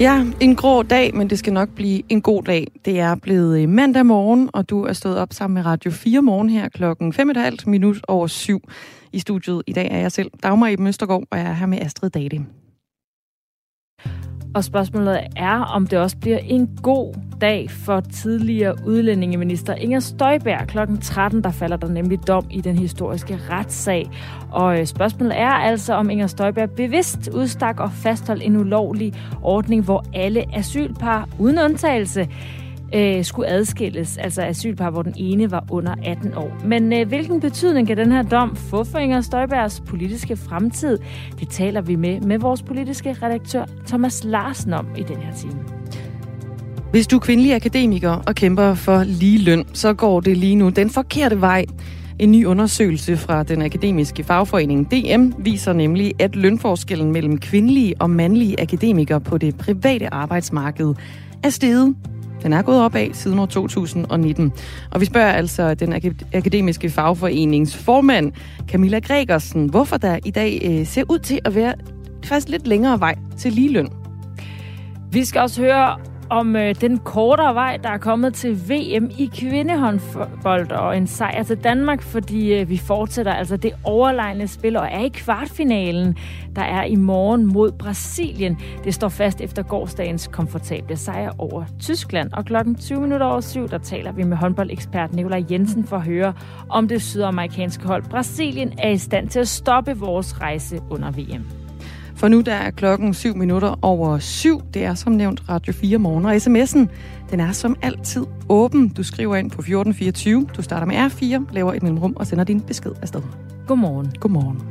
Ja, en grå dag, men det skal nok blive en god dag. Det er blevet øh, mandag morgen, og du er stået op sammen med Radio 4 morgen her klokken 5.30 minut over syv. I studiet i dag er jeg selv, Dagmar Eben Østergaard, og jeg er her med Astrid Date. Og spørgsmålet er, om det også bliver en god dag for tidligere udlændingeminister Inger Støjberg. Klokken 13, der falder der nemlig dom i den historiske retssag. Og øh, spørgsmålet er altså, om Inger Støjberg bevidst udstak og fastholdt en ulovlig ordning, hvor alle asylpar uden undtagelse øh, skulle adskilles, altså asylpar, hvor den ene var under 18 år. Men øh, hvilken betydning kan den her dom få for Inger Støjbergs politiske fremtid? Det taler vi med med vores politiske redaktør Thomas Larsen om i den her time. Hvis du er kvindelig akademiker og kæmper for lige løn, så går det lige nu den forkerte vej. En ny undersøgelse fra den akademiske fagforening DM viser nemlig, at lønforskellen mellem kvindelige og mandlige akademikere på det private arbejdsmarked er steget den er gået opad siden år 2019. Og vi spørger altså den akademiske fagforenings formand, Camilla Gregersen, hvorfor der i dag øh, ser ud til at være faktisk lidt længere vej til ligeløn. Vi skal også høre om øh, den kortere vej, der er kommet til VM i kvindehåndbold og en sejr til Danmark, fordi øh, vi fortsætter altså det overlegne spil og er i kvartfinalen, der er i morgen mod Brasilien. Det står fast efter gårdsdagens komfortable sejr over Tyskland. Og klokken 20 minutter over syv, der taler vi med håndboldekspert Nikolaj Jensen for at høre, om det sydamerikanske hold Brasilien er i stand til at stoppe vores rejse under VM. For nu der er klokken 7 minutter over 7. Det er som nævnt Radio 4 morgen. Og sms'en, den er som altid åben. Du skriver ind på 1424. Du starter med R4, laver et mellemrum og sender din besked afsted. Godmorgen. Godmorgen.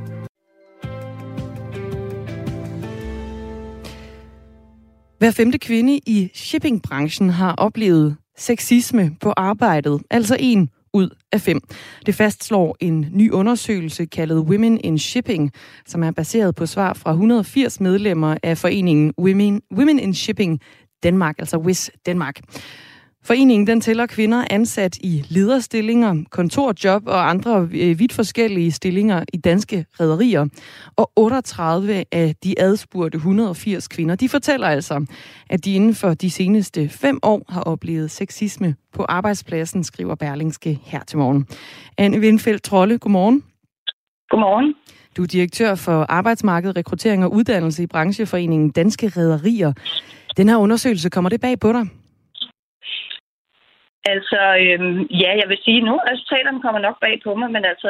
Hver femte kvinde i shippingbranchen har oplevet sexisme på arbejdet. Altså en ud af fem. Det fastslår en ny undersøgelse kaldet Women in Shipping, som er baseret på svar fra 180 medlemmer af foreningen Women, Women in Shipping Danmark, altså WIS Danmark. Foreningen den tæller kvinder ansat i lederstillinger, kontorjob og andre øh, vidt forskellige stillinger i danske rædderier. Og 38 af de adspurgte 180 kvinder, de fortæller altså, at de inden for de seneste fem år har oplevet sexisme på arbejdspladsen, skriver Berlingske her til morgen. Anne Windfeldt Trolle, godmorgen. Godmorgen. Du er direktør for arbejdsmarked, rekruttering og uddannelse i brancheforeningen Danske Rædderier. Den her undersøgelse, kommer det bag på dig? Altså, øhm, ja, jeg vil sige, nu resultaterne kommer nok bag på mig, men altså,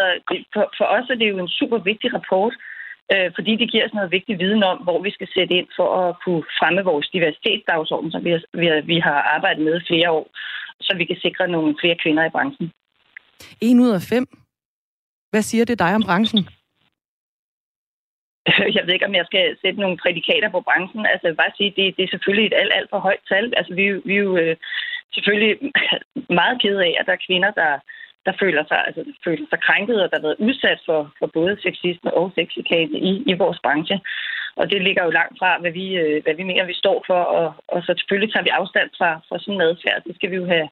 for, for os er det jo en super vigtig rapport, øh, fordi det giver os noget vigtig viden om, hvor vi skal sætte ind for at kunne fremme vores diversitetsdagsorden, som vi har, vi har, vi har arbejdet med flere år, så vi kan sikre nogle flere kvinder i branchen. En ud af fem. Hvad siger det dig om branchen? Jeg ved ikke, om jeg skal sætte nogle prædikater på branchen. Altså, bare sige, det, det er selvfølgelig et alt, alt for højt tal. Altså, vi, vi er jo øh, selvfølgelig meget ked af, at der er kvinder, der, der føler sig, altså, føler sig krænket, og der har været udsat for, for både sexisme og sexikane i, i vores branche. Og det ligger jo langt fra, hvad vi, øh, hvad vi mener, vi står for, og, og så selvfølgelig tager vi afstand fra, fra sådan en adfærd. Det skal vi jo have,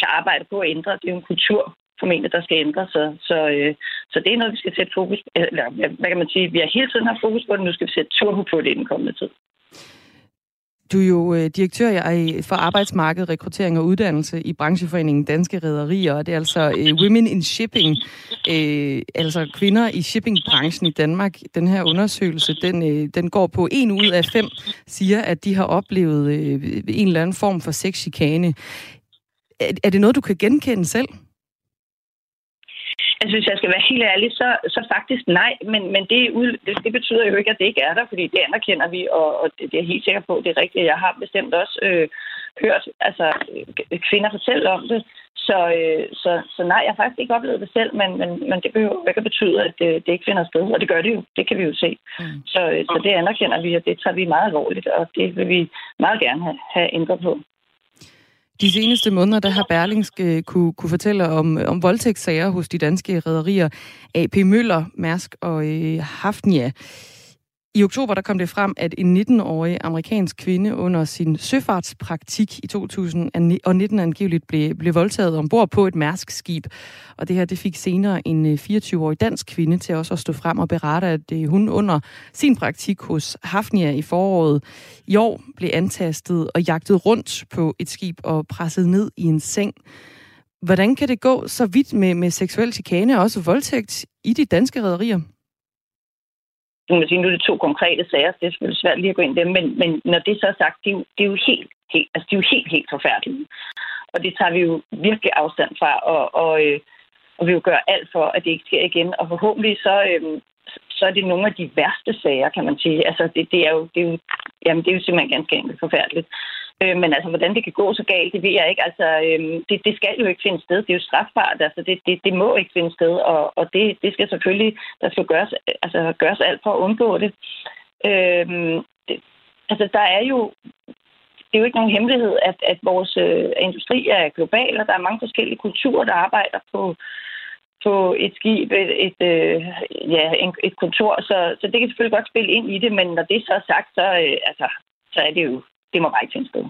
have arbejdet på at ændre. Det er jo en kultur, formentlig, der skal ændre sig. Så, så, øh, så det er noget, vi skal sætte fokus på. Eller, hvad kan man sige? Vi har hele tiden haft fokus på det, nu skal vi sætte turbo på det i den kommende tid. Du er jo øh, direktør for arbejdsmarked, rekruttering og uddannelse i brancheforeningen Danske Rederier, og det er altså øh, Women in Shipping, øh, altså kvinder i shippingbranchen i Danmark. Den her undersøgelse, den, øh, den går på en ud af fem, siger, at de har oplevet øh, en eller anden form for sexchikane. Er, er det noget, du kan genkende selv? Altså, hvis jeg skal være helt ærlig, så, så faktisk nej, men, men det, det, det betyder jo ikke, at det ikke er der, fordi det anerkender vi, og, og det, er helt sikker på, det er rigtigt. Jeg har bestemt også øh, hørt altså, kvinder fortælle om det, så, øh, så, så nej, jeg har faktisk ikke oplevet det selv, men, men, men det behøver ikke at betyde, at det, det ikke finder sted, og det gør det jo, det kan vi jo se. Mm. Så, øh, så det anerkender vi, og det tager vi meget alvorligt, og det vil vi meget gerne have, have ændret på. De seneste måneder, der har Berlingske øh, kunne, kunne fortælle om, øh, om voldtægtssager hos de danske rædderier AP Møller, Mærsk og øh, Hafnia. I oktober der kom det frem, at en 19-årig amerikansk kvinde under sin søfartspraktik i 2019 angiveligt blev, blev voldtaget ombord på et mærskskib. Og det her det fik senere en øh, 24-årig dansk kvinde til også at stå frem og berette, at øh, hun under sin praktik hos Hafnia i foråret i år blev antastet og jagtet rundt på et skib og presset ned i en seng. Hvordan kan det gå så vidt med, med seksuel chikane og også voldtægt i de danske rædderier? Man sige, nu er det to konkrete sager, så det er selvfølgelig svært lige at gå ind i dem, men, men når det så er sagt, det er jo, det er jo helt, helt, altså det er jo helt, helt forfærdeligt. Og det tager vi jo virkelig afstand fra, og, og, øh, og vi vil gøre alt for, at det ikke sker igen. Og forhåbentlig så, øh, så er det nogle af de værste sager, kan man sige. Altså det, det, er, jo, det, er, jo, jamen, det er jo simpelthen ganske enkelt forfærdeligt. Øh, men altså, hvordan det kan gå så galt, det ved jeg ikke. Altså, øh, det, det skal jo ikke finde sted. Det er jo strafbart. Altså, det, det, det må ikke finde sted. Og, og det, det skal selvfølgelig, der skal gøres, altså, gøres alt for at undgå det. Øh, det altså, der er jo det er jo ikke nogen hemmelighed, at, at vores øh, industri er global, og der er mange forskellige kulturer, der arbejder på, på et skib, et, et, øh, ja, en, et kontor. Så, så det kan selvfølgelig godt spille ind i det, men når det så er sagt, så, øh, altså, så er det jo det må bare ikke finde sted.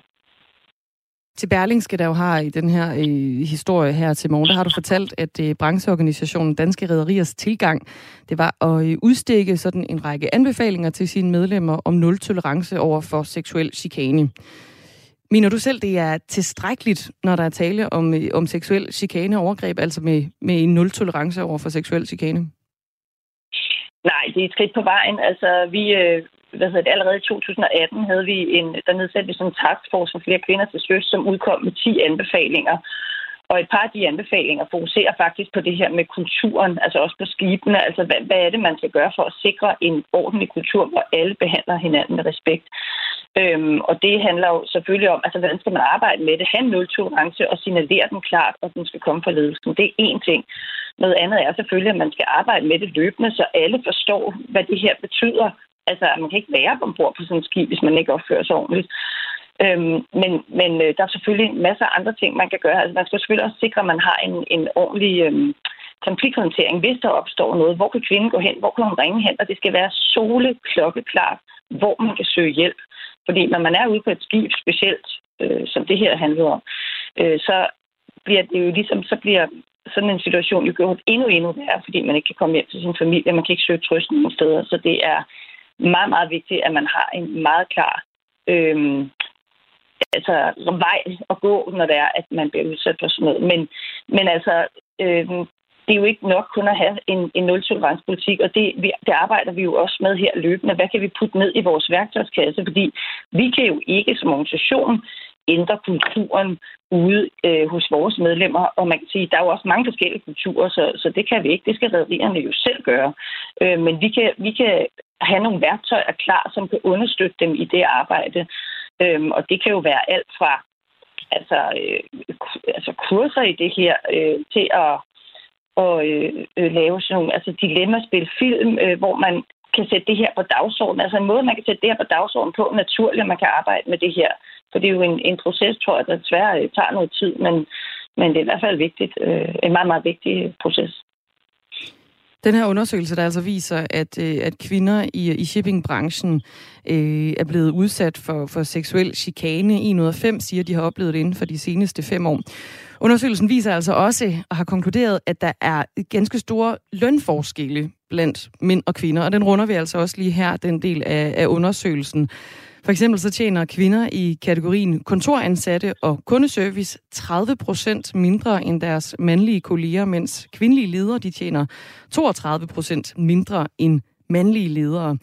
Til Berlingske, der jo har i den her øh, historie her til morgen, der har du fortalt, at øh, brancheorganisationen Danske Rederiers tilgang, det var at øh, udstikke sådan en række anbefalinger til sine medlemmer om nul tolerance over for seksuel chikane. Mener du selv, det er tilstrækkeligt, når der er tale om, øh, om seksuel chikane og overgreb, altså med, med en nul tolerance over for seksuel chikane? Nej, det er et skridt på vejen. Altså, vi, øh, hvad hedder det, allerede i 2018 havde vi en, der nedsatte vi sådan en taskforce for flere kvinder til søs, som udkom med 10 anbefalinger. Og et par af de anbefalinger fokuserer faktisk på det her med kulturen, altså også på skibene. Altså, hvad, hvad er det, man skal gøre for at sikre en ordentlig kultur, hvor alle behandler hinanden med respekt? Øhm, og det handler jo selvfølgelig om, altså, hvordan skal man arbejde med det? Han nul tolerance og signalere den klart, og den skal komme fra ledelsen. Det er én ting. Noget andet er selvfølgelig, at man skal arbejde med det løbende, så alle forstår, hvad det her betyder Altså, man kan ikke være ombord på sådan et skib, hvis man ikke opfører sig ordentligt. Øhm, men men øh, der er selvfølgelig masser af andre ting, man kan gøre. Altså, man skal selvfølgelig også sikre, at man har en, en ordentlig øhm, konflikthåndtering, hvis der opstår noget. Hvor kan kvinden gå hen? Hvor kan hun ringe hen? Og det skal være soleklokkeklart, hvor man kan søge hjælp. Fordi når man er ude på et skib, specielt øh, som det her handler om, øh, så bliver det jo ligesom, så bliver sådan en situation jo gjort endnu, endnu værre, fordi man ikke kan komme hjem til sin familie, man kan ikke søge trøst nogen steder. Så det er meget, meget vigtigt, at man har en meget klar øh, altså, vej at gå, når det er, at man bliver udsat for sådan noget. Men, men altså, øh, det er jo ikke nok kun at have en, en nul-tolerance-politik, og det, vi, det arbejder vi jo også med her løbende. Hvad kan vi putte ned i vores værktøjskasse? Fordi vi kan jo ikke som organisation ændre kulturen ude øh, hos vores medlemmer. Og man kan sige, der er jo også mange forskellige kulturer, så, så det kan vi ikke. Det skal rædderierne jo selv gøre. Øh, men vi kan, vi kan have nogle værktøjer klar, som kan understøtte dem i det arbejde. Øhm, og det kan jo være alt fra altså, øh, altså kurser i det her øh, til at at øh, øh, lave sådan nogle altså dilemmaspil, film, øh, hvor man kan sætte det her på dagsordenen. Altså en måde, man kan sætte det her på dagsordenen på, naturligt, at man kan arbejde med det her. For det er jo en, en proces, tror jeg, der desværre øh, tager noget tid, men, men det er i hvert fald vigtigt. Øh, en meget, meget vigtig proces. Den her undersøgelse, der altså viser, at, øh, at kvinder i, i shippingbranchen øh, er blevet udsat for, for seksuel chikane. En ud af fem siger, at de har oplevet det inden for de seneste fem år. Undersøgelsen viser altså også og har konkluderet, at der er ganske store lønforskelle blandt mænd og kvinder, og den runder vi altså også lige her, den del af, af undersøgelsen. For eksempel så tjener kvinder i kategorien kontoransatte og kundeservice 30 procent mindre end deres mandlige kolleger, mens kvindelige ledere de tjener 32 procent mindre end mandlige ledere.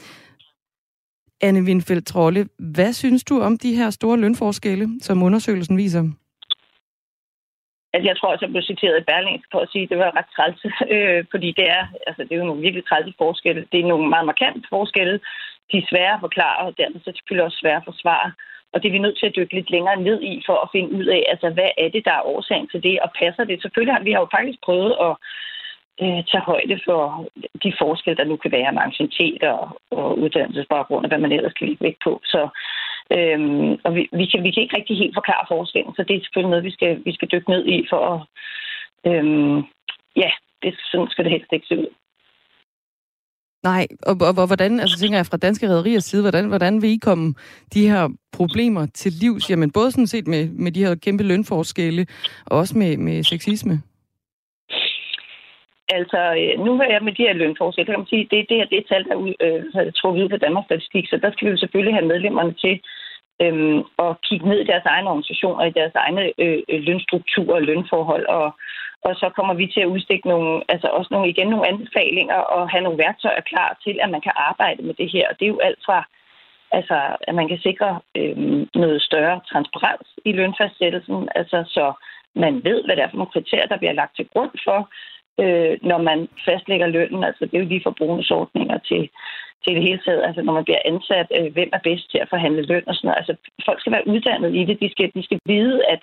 Anne Windfeldt Trolle, hvad synes du om de her store lønforskelle, som undersøgelsen viser? Altså, jeg tror også, jeg blev citeret i Berlingsk for at sige, at det var ret træls, øh, fordi det er, altså, det er jo nogle virkelig trælse forskelle. Det er nogle meget markante forskelle, de er svære at forklare, og dermed så selvfølgelig også svære at forsvare. Og det er vi nødt til at dykke lidt længere ned i, for at finde ud af, altså, hvad er det, der er årsagen til det, og passer det? Selvfølgelig har vi har jo faktisk prøvet at øh, tage højde for de forskelle, der nu kan være med anciennitet og, og uddannelsesbaggrund, og hvad man ellers kan lægge vægt på. Så, øhm, og vi, vi, kan, vi kan ikke rigtig helt forklare forskellen, så det er selvfølgelig noget, vi skal, vi skal dykke ned i for at... Øhm, ja, det, sådan skal det helst ikke se ud. Nej, og, og, og hvordan, altså tænker jeg fra danske rædderiers side, hvordan, hvordan vil I komme de her problemer til livs? Jamen både sådan set med, med de her kæmpe lønforskelle, og også med, med sexisme. Altså, øh, nu er jeg med de her lønforskelle, der kan man sige, det, det her det er tal, der er øh, trukket ud på Danmarks Statistik, så der skal vi jo selvfølgelig have medlemmerne til øhm, og kigge ned i deres egne organisationer, i deres egne øh, lønstrukturer og lønforhold, og, og så kommer vi til at udstikke nogle, altså også nogle, igen nogle anbefalinger og have nogle værktøjer klar til, at man kan arbejde med det her. Og det er jo alt fra, altså, at man kan sikre øhm, noget større transparens i lønfastsættelsen, altså så man ved, hvad det er for nogle kriterier, der bliver lagt til grund for, øh, når man fastlægger lønnen. Altså det er jo lige fra bonusordninger til, til det hele taget. Altså når man bliver ansat, øh, hvem er bedst til at forhandle løn og sådan noget. Altså folk skal være uddannet i det. De skal, de skal vide, at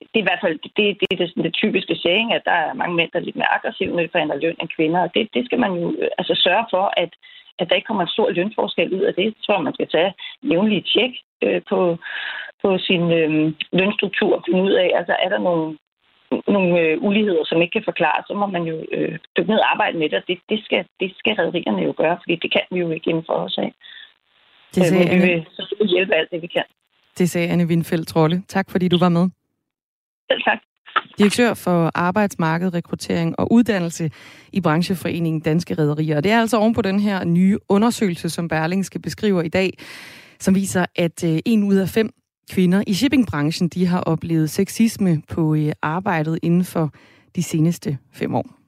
det er i hvert fald det, det, det, det, det typiske saying, at der er mange mænd, der er lidt mere aggressive, når de forhandler løn end kvinder. Og det, det skal man jo øh, altså sørge for, at, at der ikke kommer en stor lønforskel ud af det. Så tror man skal tage jævnlige tjek øh, på, på sin øh, lønstruktur og finde ud af, altså er der nogle, nogle øh, uligheder, som ikke kan forklares, så må man jo øh, dykke ned og arbejde med det, og det, det, skal, det skal rædderierne jo gøre, fordi det kan vi jo ikke inden for os af. Det sagde øh, Men vi vil selvfølgelig hjælpe alt det, vi kan. Det sagde Anne Windfeldt Trolle. Tak, fordi du var med. Selv tak. Direktør for arbejdsmarked, rekruttering og uddannelse i brancheforeningen Danske Rederier. Og det er altså oven på den her nye undersøgelse, som Berlingske beskriver i dag, som viser, at øh, en ud af fem kvinder i shippingbranchen, de har oplevet sexisme på øh, arbejdet inden for de seneste fem år.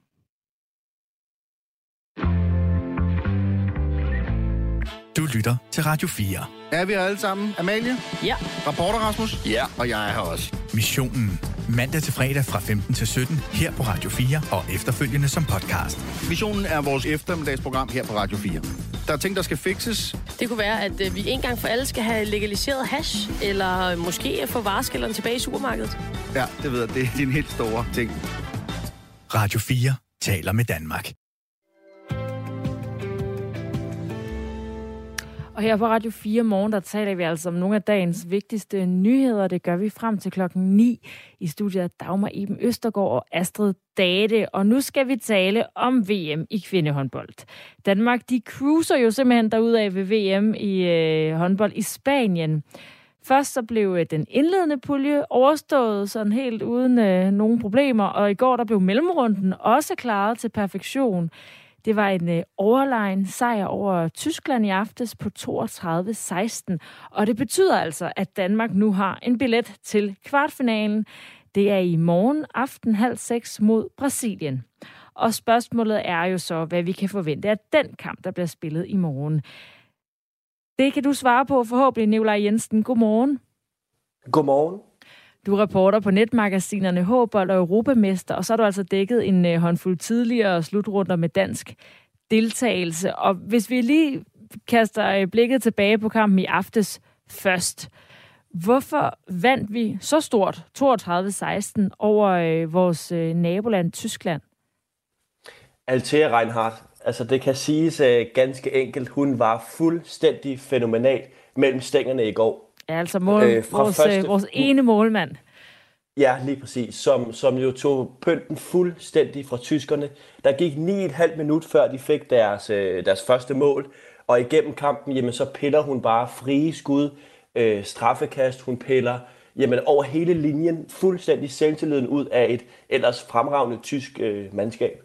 Du lytter til Radio 4. Er vi alle sammen? Amalie? Ja. Rapporter Rasmus? Ja. Og jeg er her også. Missionen. Mandag til fredag fra 15 til 17 her på Radio 4 og efterfølgende som podcast. Missionen er vores eftermiddagsprogram her på Radio 4. Der er ting, der skal fixes. Det kunne være, at øh, vi en gang for alle skal have legaliseret hash, eller måske få vareskælderen tilbage i supermarkedet. Ja, det ved jeg. Det er din helt store ting. Radio 4 taler med Danmark. Og her på Radio 4 morgen, der taler vi altså om nogle af dagens vigtigste nyheder. Det gør vi frem til klokken 9 i studiet af Dagmar Iben Østergaard og Astrid Date. Og nu skal vi tale om VM i kvindehåndbold. Danmark, de cruiser jo simpelthen af ved VM i øh, håndbold i Spanien. Først så blev øh, den indledende pulje overstået sådan helt uden øh, nogen problemer, og i går der blev mellemrunden også klaret til perfektion. Det var en øh, overlegen sejr over Tyskland i aftes på 32-16, og det betyder altså, at Danmark nu har en billet til kvartfinalen. Det er i morgen aften halv seks mod Brasilien. Og spørgsmålet er jo så, hvad vi kan forvente af den kamp, der bliver spillet i morgen. Det kan du svare på forhåbentlig, Nikolaj Jensen. Godmorgen. Godmorgen. Du er reporter på netmagasinerne Håbold og Europamester, og så har du altså dækket en øh, håndfuld tidligere slutrunder med dansk deltagelse. Og hvis vi lige kaster øh, blikket tilbage på kampen i aftes først. Hvorfor vandt vi så stort 32-16 over øh, vores øh, naboland Tyskland? Altea Reinhardt, altså det kan siges øh, ganske enkelt, hun var fuldstændig fænomenal mellem stængerne i går. Ja, altså mål, øh, fra vores, første, vores ene målmand. Ja, lige præcis. Som, som jo tog pynten fuldstændig fra tyskerne. Der gik 9,5 minut før de fik deres, øh, deres første mål. Og igennem kampen, jamen, så piller hun bare frie skud, øh, straffekast, hun piller jamen, over hele linjen fuldstændig selvtilliden ud af et ellers fremragende tysk øh, mandskab.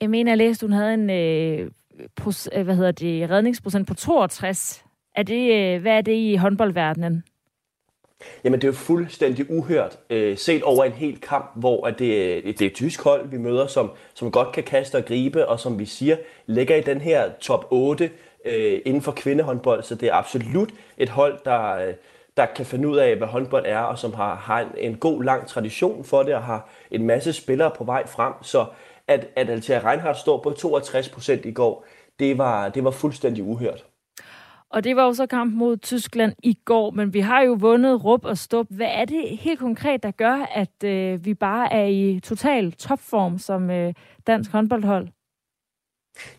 Jeg mener, jeg læste, hun havde en øh, pros, øh, hvad hedder det, redningsprocent på 62. Er det, øh, hvad er det i håndboldverdenen? Jamen, det er jo fuldstændig uhørt, øh, set over en hel kamp, hvor at det, øh, det er et tysk hold, vi møder, som, som godt kan kaste og gribe, og som vi siger, ligger i den her top 8 øh, inden for kvindehåndbold, så det er absolut et hold, der, øh, der kan finde ud af, hvad håndbold er, og som har, har en, en god, lang tradition for det, og har en masse spillere på vej frem, så at, at Altair Reinhardt står på 62 procent i går, det var, det var fuldstændig uhørt. Og det var jo så kamp mod Tyskland i går, men vi har jo vundet rup og stop. Hvad er det helt konkret, der gør, at øh, vi bare er i total topform som øh, dansk håndboldhold?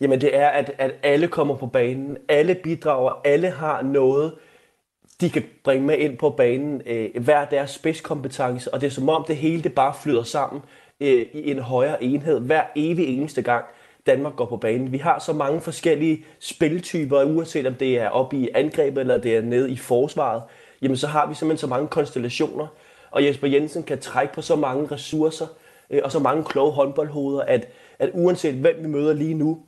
Jamen det er, at, at alle kommer på banen, alle bidrager, alle har noget, de kan bringe med ind på banen, øh, hver deres spidskompetence, og det er som om det hele det bare flyder sammen øh, i en højere enhed hver evig eneste gang. Danmark går på banen. Vi har så mange forskellige spiltyper, uanset om det er oppe i angrebet eller det er nede i forsvaret, jamen så har vi simpelthen så mange konstellationer, og Jesper Jensen kan trække på så mange ressourcer øh, og så mange kloge håndboldhoveder, at, at uanset hvem vi møder lige nu,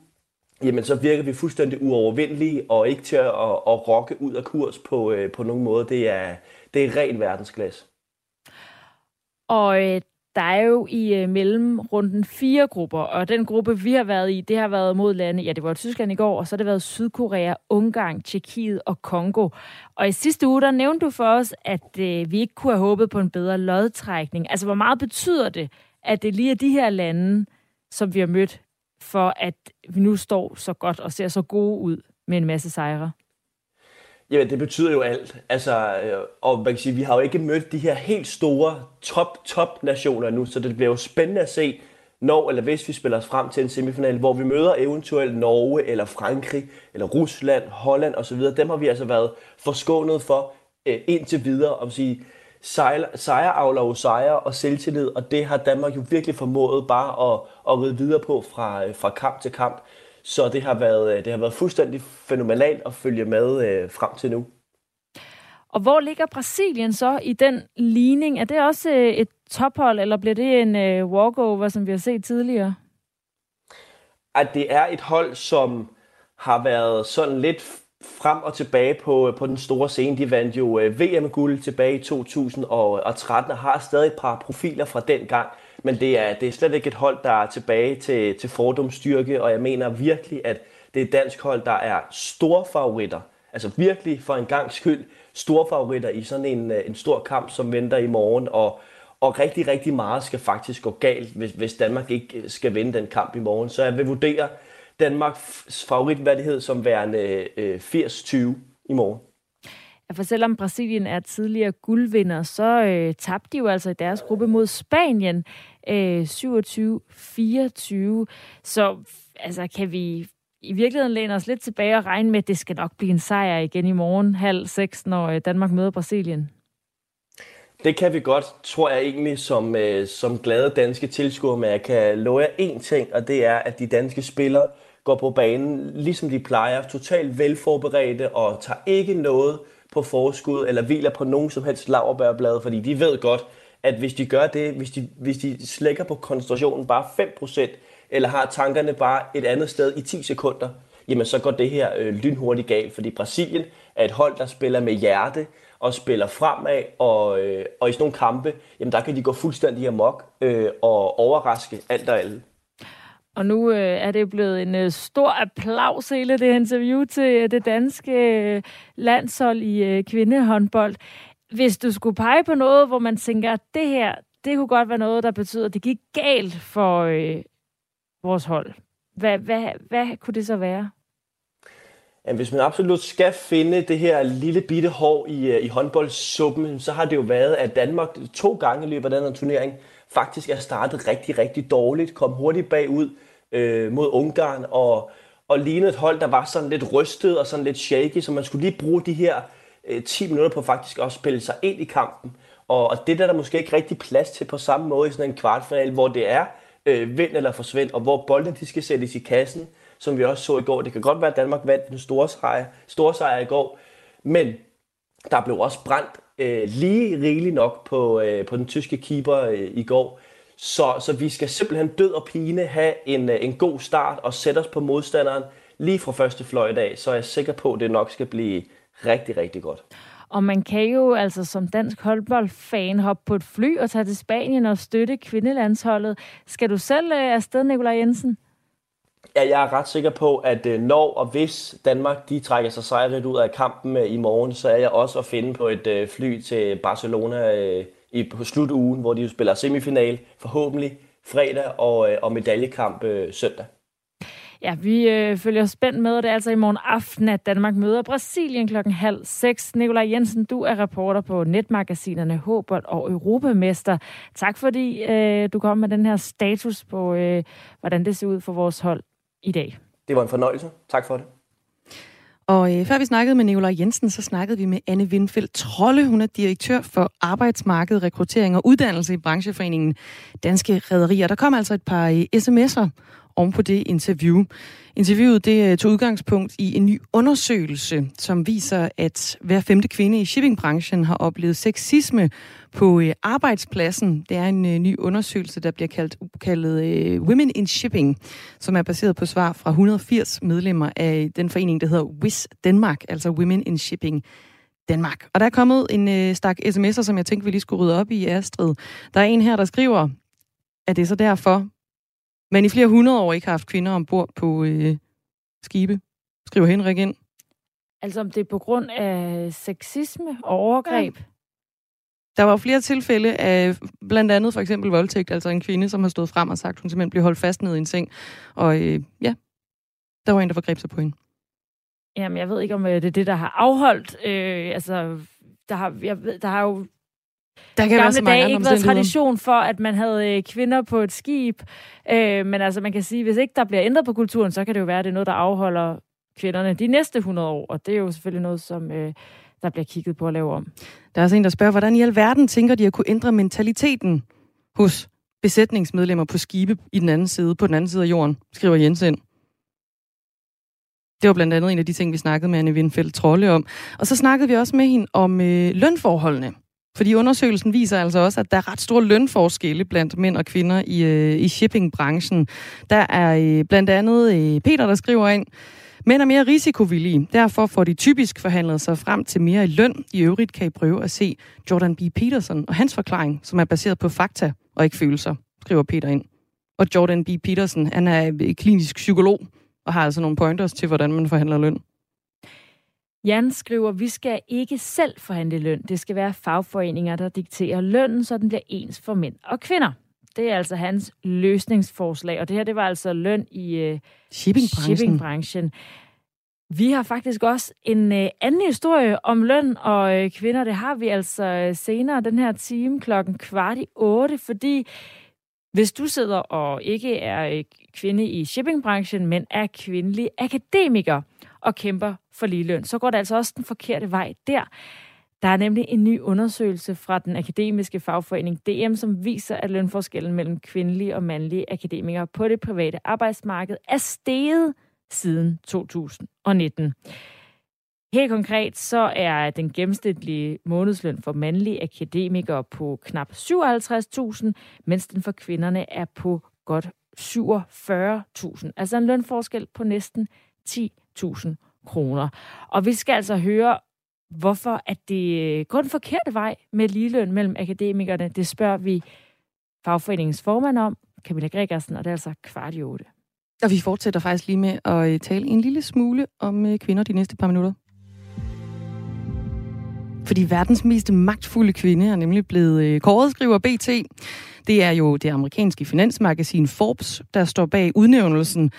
jamen så virker vi fuldstændig uovervindelige og ikke til at, at, at rokke ud af kurs på, øh, på nogen måde. Det er, det er ren verdensklasse. Og øh, der er jo i øh, mellemrunden fire grupper, og den gruppe, vi har været i, det har været mod lande, ja, det var Tyskland i går, og så har det været Sydkorea, Ungarn, Tjekkiet og Kongo. Og i sidste uge, der nævnte du for os, at øh, vi ikke kunne have håbet på en bedre lodtrækning. Altså, hvor meget betyder det, at det lige er de her lande, som vi har mødt, for at vi nu står så godt og ser så gode ud med en masse sejre? Jamen, det betyder jo alt. Altså, øh, og man kan sige, vi har jo ikke mødt de her helt store top-top-nationer nu, så det bliver jo spændende at se, når eller hvis vi spiller os frem til en semifinal, hvor vi møder eventuelt Norge, eller Frankrig, eller Rusland, Holland osv. Dem har vi altså været forskånet for øh, indtil videre. Om sige, sejr, sejr avler jo sejre og selvtillid, og det har Danmark jo virkelig formået bare at, at ride videre på fra, øh, fra kamp til kamp. Så det har været, øh, det har været fuldstændig fænomenalt at følge med øh, frem til nu. Og hvor ligger Brasilien så i den ligning? Er det også øh, et tophold, eller bliver det en øh, walkover, som vi har set tidligere? At det er et hold, som har været sådan lidt frem og tilbage på, på den store scene. De vandt jo øh, VM-guld tilbage i 2013 og har stadig et par profiler fra den gang. Men det er, det er slet ikke et hold, der er tilbage til, til fordomsstyrke, og jeg mener virkelig, at det er et dansk hold, der er store favoritter. Altså virkelig for en gang skyld store favoritter i sådan en, øh, en stor kamp, som venter i morgen, og, og rigtig, rigtig meget skal faktisk gå galt, hvis, hvis Danmark ikke øh, skal vinde den kamp i morgen. Så jeg vil vurdere Danmarks favoritværdighed som værende øh, øh 80-20 i morgen. Ja, for selvom Brasilien er tidligere guldvinder, så øh, tabte de jo altså i deres gruppe mod Spanien øh, 27-24. Så altså, kan vi i virkeligheden læne os lidt tilbage og regne med, at det skal nok blive en sejr igen i morgen halv seks, når øh, Danmark møder Brasilien? Det kan vi godt, tror jeg egentlig, som, øh, som glade danske tilskuere, men jeg kan love jer én ting, og det er, at de danske spillere går på banen, ligesom de plejer, totalt velforberedte og tager ikke noget på forskud eller hviler på nogen som helst laverbærblad, fordi de ved godt, at hvis de gør det, hvis de, hvis de slækker på koncentrationen bare 5%, eller har tankerne bare et andet sted i 10 sekunder, jamen så går det her øh, lynhurtigt galt, fordi Brasilien er et hold, der spiller med hjerte og spiller fremad, og, øh, og i sådan nogle kampe, jamen der kan de gå fuldstændig amok øh, og overraske alt og alle. Og nu øh, er det blevet en øh, stor applaus hele det interview til øh, det danske øh, landshold i øh, kvindehåndbold. Hvis du skulle pege på noget, hvor man tænker, at det her, det kunne godt være noget, der betyder, at det gik galt for øh, vores hold. Hvad, hvad, hvad kunne det så være? Jamen, hvis man absolut skal finde det her lille bitte hår i, øh, i håndboldsuppen, så har det jo været, at Danmark to gange i løbet af den her turnering faktisk er startet rigtig, rigtig dårligt, kom hurtigt bagud øh, mod Ungarn og, og lignede et hold, der var sådan lidt rystet og sådan lidt shaky, så man skulle lige bruge de her øh, 10 minutter på faktisk at spille sig ind i kampen. Og, og det der er der måske ikke rigtig plads til på samme måde i sådan en kvartfinal, hvor det er øh, vind eller forsvind, og hvor bolden de skal sættes i kassen, som vi også så i går. Det kan godt være, at Danmark vandt den store sejr, store sejr i går, men der blev også brændt øh, lige rigeligt nok på, øh, på den tyske keeper øh, i går. Så, så vi skal simpelthen død og pine have en, øh, en god start og sætte os på modstanderen lige fra første fløjt af, så er jeg sikker på, at det nok skal blive rigtig, rigtig godt. Og man kan jo altså som dansk håndboldfan hoppe på et fly og tage til Spanien og støtte kvindelandsholdet. Skal du selv øh, afsted, Nikolaj Jensen? Ja, jeg er ret sikker på, at øh, når og hvis Danmark de trækker sig sejrigt ud af kampen i morgen, så er jeg også at finde på et fly til Barcelona i, på slutugen, hvor de jo spiller semifinal, forhåbentlig fredag og, øh, og medaljekamp øh, søndag. Ja, vi øh, følger spændt med, og det er altså i morgen aften, at Danmark møder Brasilien klokken halv seks. Nikolaj Jensen, du er reporter på netmagasinerne Håbold og Europamester. Tak fordi øh, du kom med den her status på, øh, hvordan det ser ud for vores hold i dag. Det var en fornøjelse. Tak for det. Og øh, før vi snakkede med Nicolai Jensen, så snakkede vi med Anne Windfeldt Trolle. Hun er direktør for arbejdsmarked, rekruttering og uddannelse i brancheforeningen Danske Rederier. Der kom altså et par øh, sms'er oven på det interview. Interviewet det øh, tog udgangspunkt i en ny undersøgelse, som viser, at hver femte kvinde i shippingbranchen har oplevet sexisme på øh, arbejdspladsen. Det er en øh, ny undersøgelse, der bliver kaldt, kaldet øh, Women in Shipping, som er baseret på svar fra 180 medlemmer af den forening, der hedder WIS Danmark, altså Women in Shipping Danmark. Og der er kommet en øh, stak sms'er, som jeg tænkte, vi lige skulle rydde op i, Astrid. Der er en her, der skriver, at det er så derfor, man i flere hundrede år ikke har haft kvinder ombord på øh, skibe. Skriver Henrik ind. Altså om det er på grund af sexisme og overgreb? Ja. Der var flere tilfælde af blandt andet for eksempel voldtægt, altså en kvinde, som har stået frem og sagt, hun simpelthen blev holdt fast ned i en seng. Og øh, ja, der var en, der forgreb sig på hende. Jamen, jeg ved ikke, om øh, det er det, der har afholdt. Øh, altså, der har, jeg ved, der har jo der kan gamle dage ikke været tradition for, at man havde øh, kvinder på et skib. Øh, men altså, man kan sige, hvis ikke der bliver ændret på kulturen, så kan det jo være, at det er noget, der afholder kvinderne de næste 100 år. Og det er jo selvfølgelig noget, som øh, der bliver kigget på at lave om. Der er også en, der spørger, hvordan i alverden tænker de at kunne ændre mentaliteten hos besætningsmedlemmer på skibe i den anden side, på den anden side af jorden, skriver Jensen. Det var blandt andet en af de ting, vi snakkede med Anne Windfeldt Trolle om. Og så snakkede vi også med hende om øh, lønforholdene. Fordi undersøgelsen viser altså også, at der er ret store lønforskelle blandt mænd og kvinder i, øh, i shippingbranchen. Der er øh, blandt andet øh, Peter, der skriver ind, Mænd er mere risikovillige. Derfor får de typisk forhandlet sig frem til mere i løn. I øvrigt kan I prøve at se Jordan B. Peterson og hans forklaring, som er baseret på fakta og ikke følelser, skriver Peter ind. Og Jordan B. Peterson, han er øh, klinisk psykolog og har altså nogle pointers til, hvordan man forhandler løn. Jan skriver, vi skal ikke selv forhandle løn. Det skal være fagforeninger, der dikterer lønnen, så den bliver ens for mænd og kvinder. Det er altså hans løsningsforslag, og det her det var altså løn i uh, shippingbranchen. shippingbranchen. Vi har faktisk også en uh, anden historie om løn og uh, kvinder. Det har vi altså uh, senere den her time klokken kvart i otte, fordi hvis du sidder og ikke er kvinde i shippingbranchen, men er kvindelig akademiker og kæmper for ligeløn, så går det altså også den forkerte vej der. Der er nemlig en ny undersøgelse fra den akademiske fagforening DM, som viser, at lønforskellen mellem kvindelige og mandlige akademikere på det private arbejdsmarked er steget siden 2019. Helt konkret så er den gennemsnitlige månedsløn for mandlige akademikere på knap 57.000, mens den for kvinderne er på godt 47.000. Altså en lønforskel på næsten 10 10.000 kroner. Og vi skal altså høre, hvorfor at det øh, går den forkerte vej med ligeløn mellem akademikerne. Det spørger vi fagforeningens formand om, Camilla Gregersen, og det er altså kvart i otte. Og vi fortsætter faktisk lige med at øh, tale en lille smule om øh, kvinder de næste par minutter. Fordi verdens mest magtfulde kvinde er nemlig blevet kåret, skriver BT. Det er jo det amerikanske finansmagasin Forbes, der står bag udnævnelsen.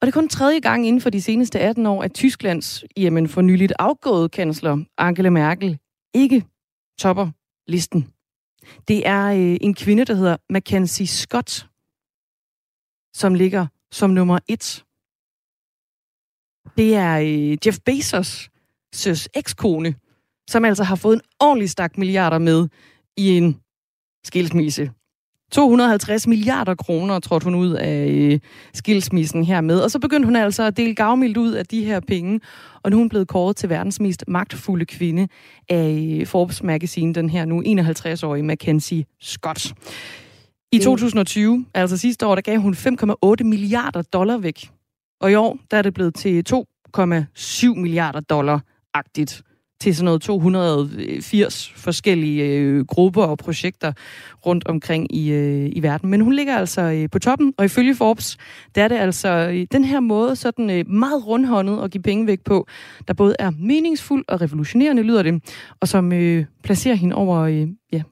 Og det er kun tredje gang inden for de seneste 18 år, at Tysklands jamen for nyligt afgået kansler Angela Merkel ikke topper listen. Det er øh, en kvinde, der hedder Mackenzie Scott, som ligger som nummer et. Det er øh, Jeff Bezos' søs ekskone, som altså har fået en ordentlig stak milliarder med i en skilsmisse. 250 milliarder kroner trådte hun ud af øh, skilsmissen her med. Og så begyndte hun altså at dele gavmildt ud af de her penge. Og nu er hun blevet kåret til verdens mest magtfulde kvinde af øh, Forbes Magazine, den her nu 51-årige Mackenzie Scott. I 2020, altså sidste år, der gav hun 5,8 milliarder dollar væk. Og i år, der er det blevet til 2,7 milliarder dollar-agtigt til sådan noget 280 forskellige øh, grupper og projekter rundt omkring i, øh, i verden. Men hun ligger altså øh, på toppen, og ifølge Forbes, der er det altså øh, den her måde sådan øh, meget rundhåndet at give penge væk på, der både er meningsfuld og revolutionerende, lyder det, og som øh, placerer hende over øh, ja,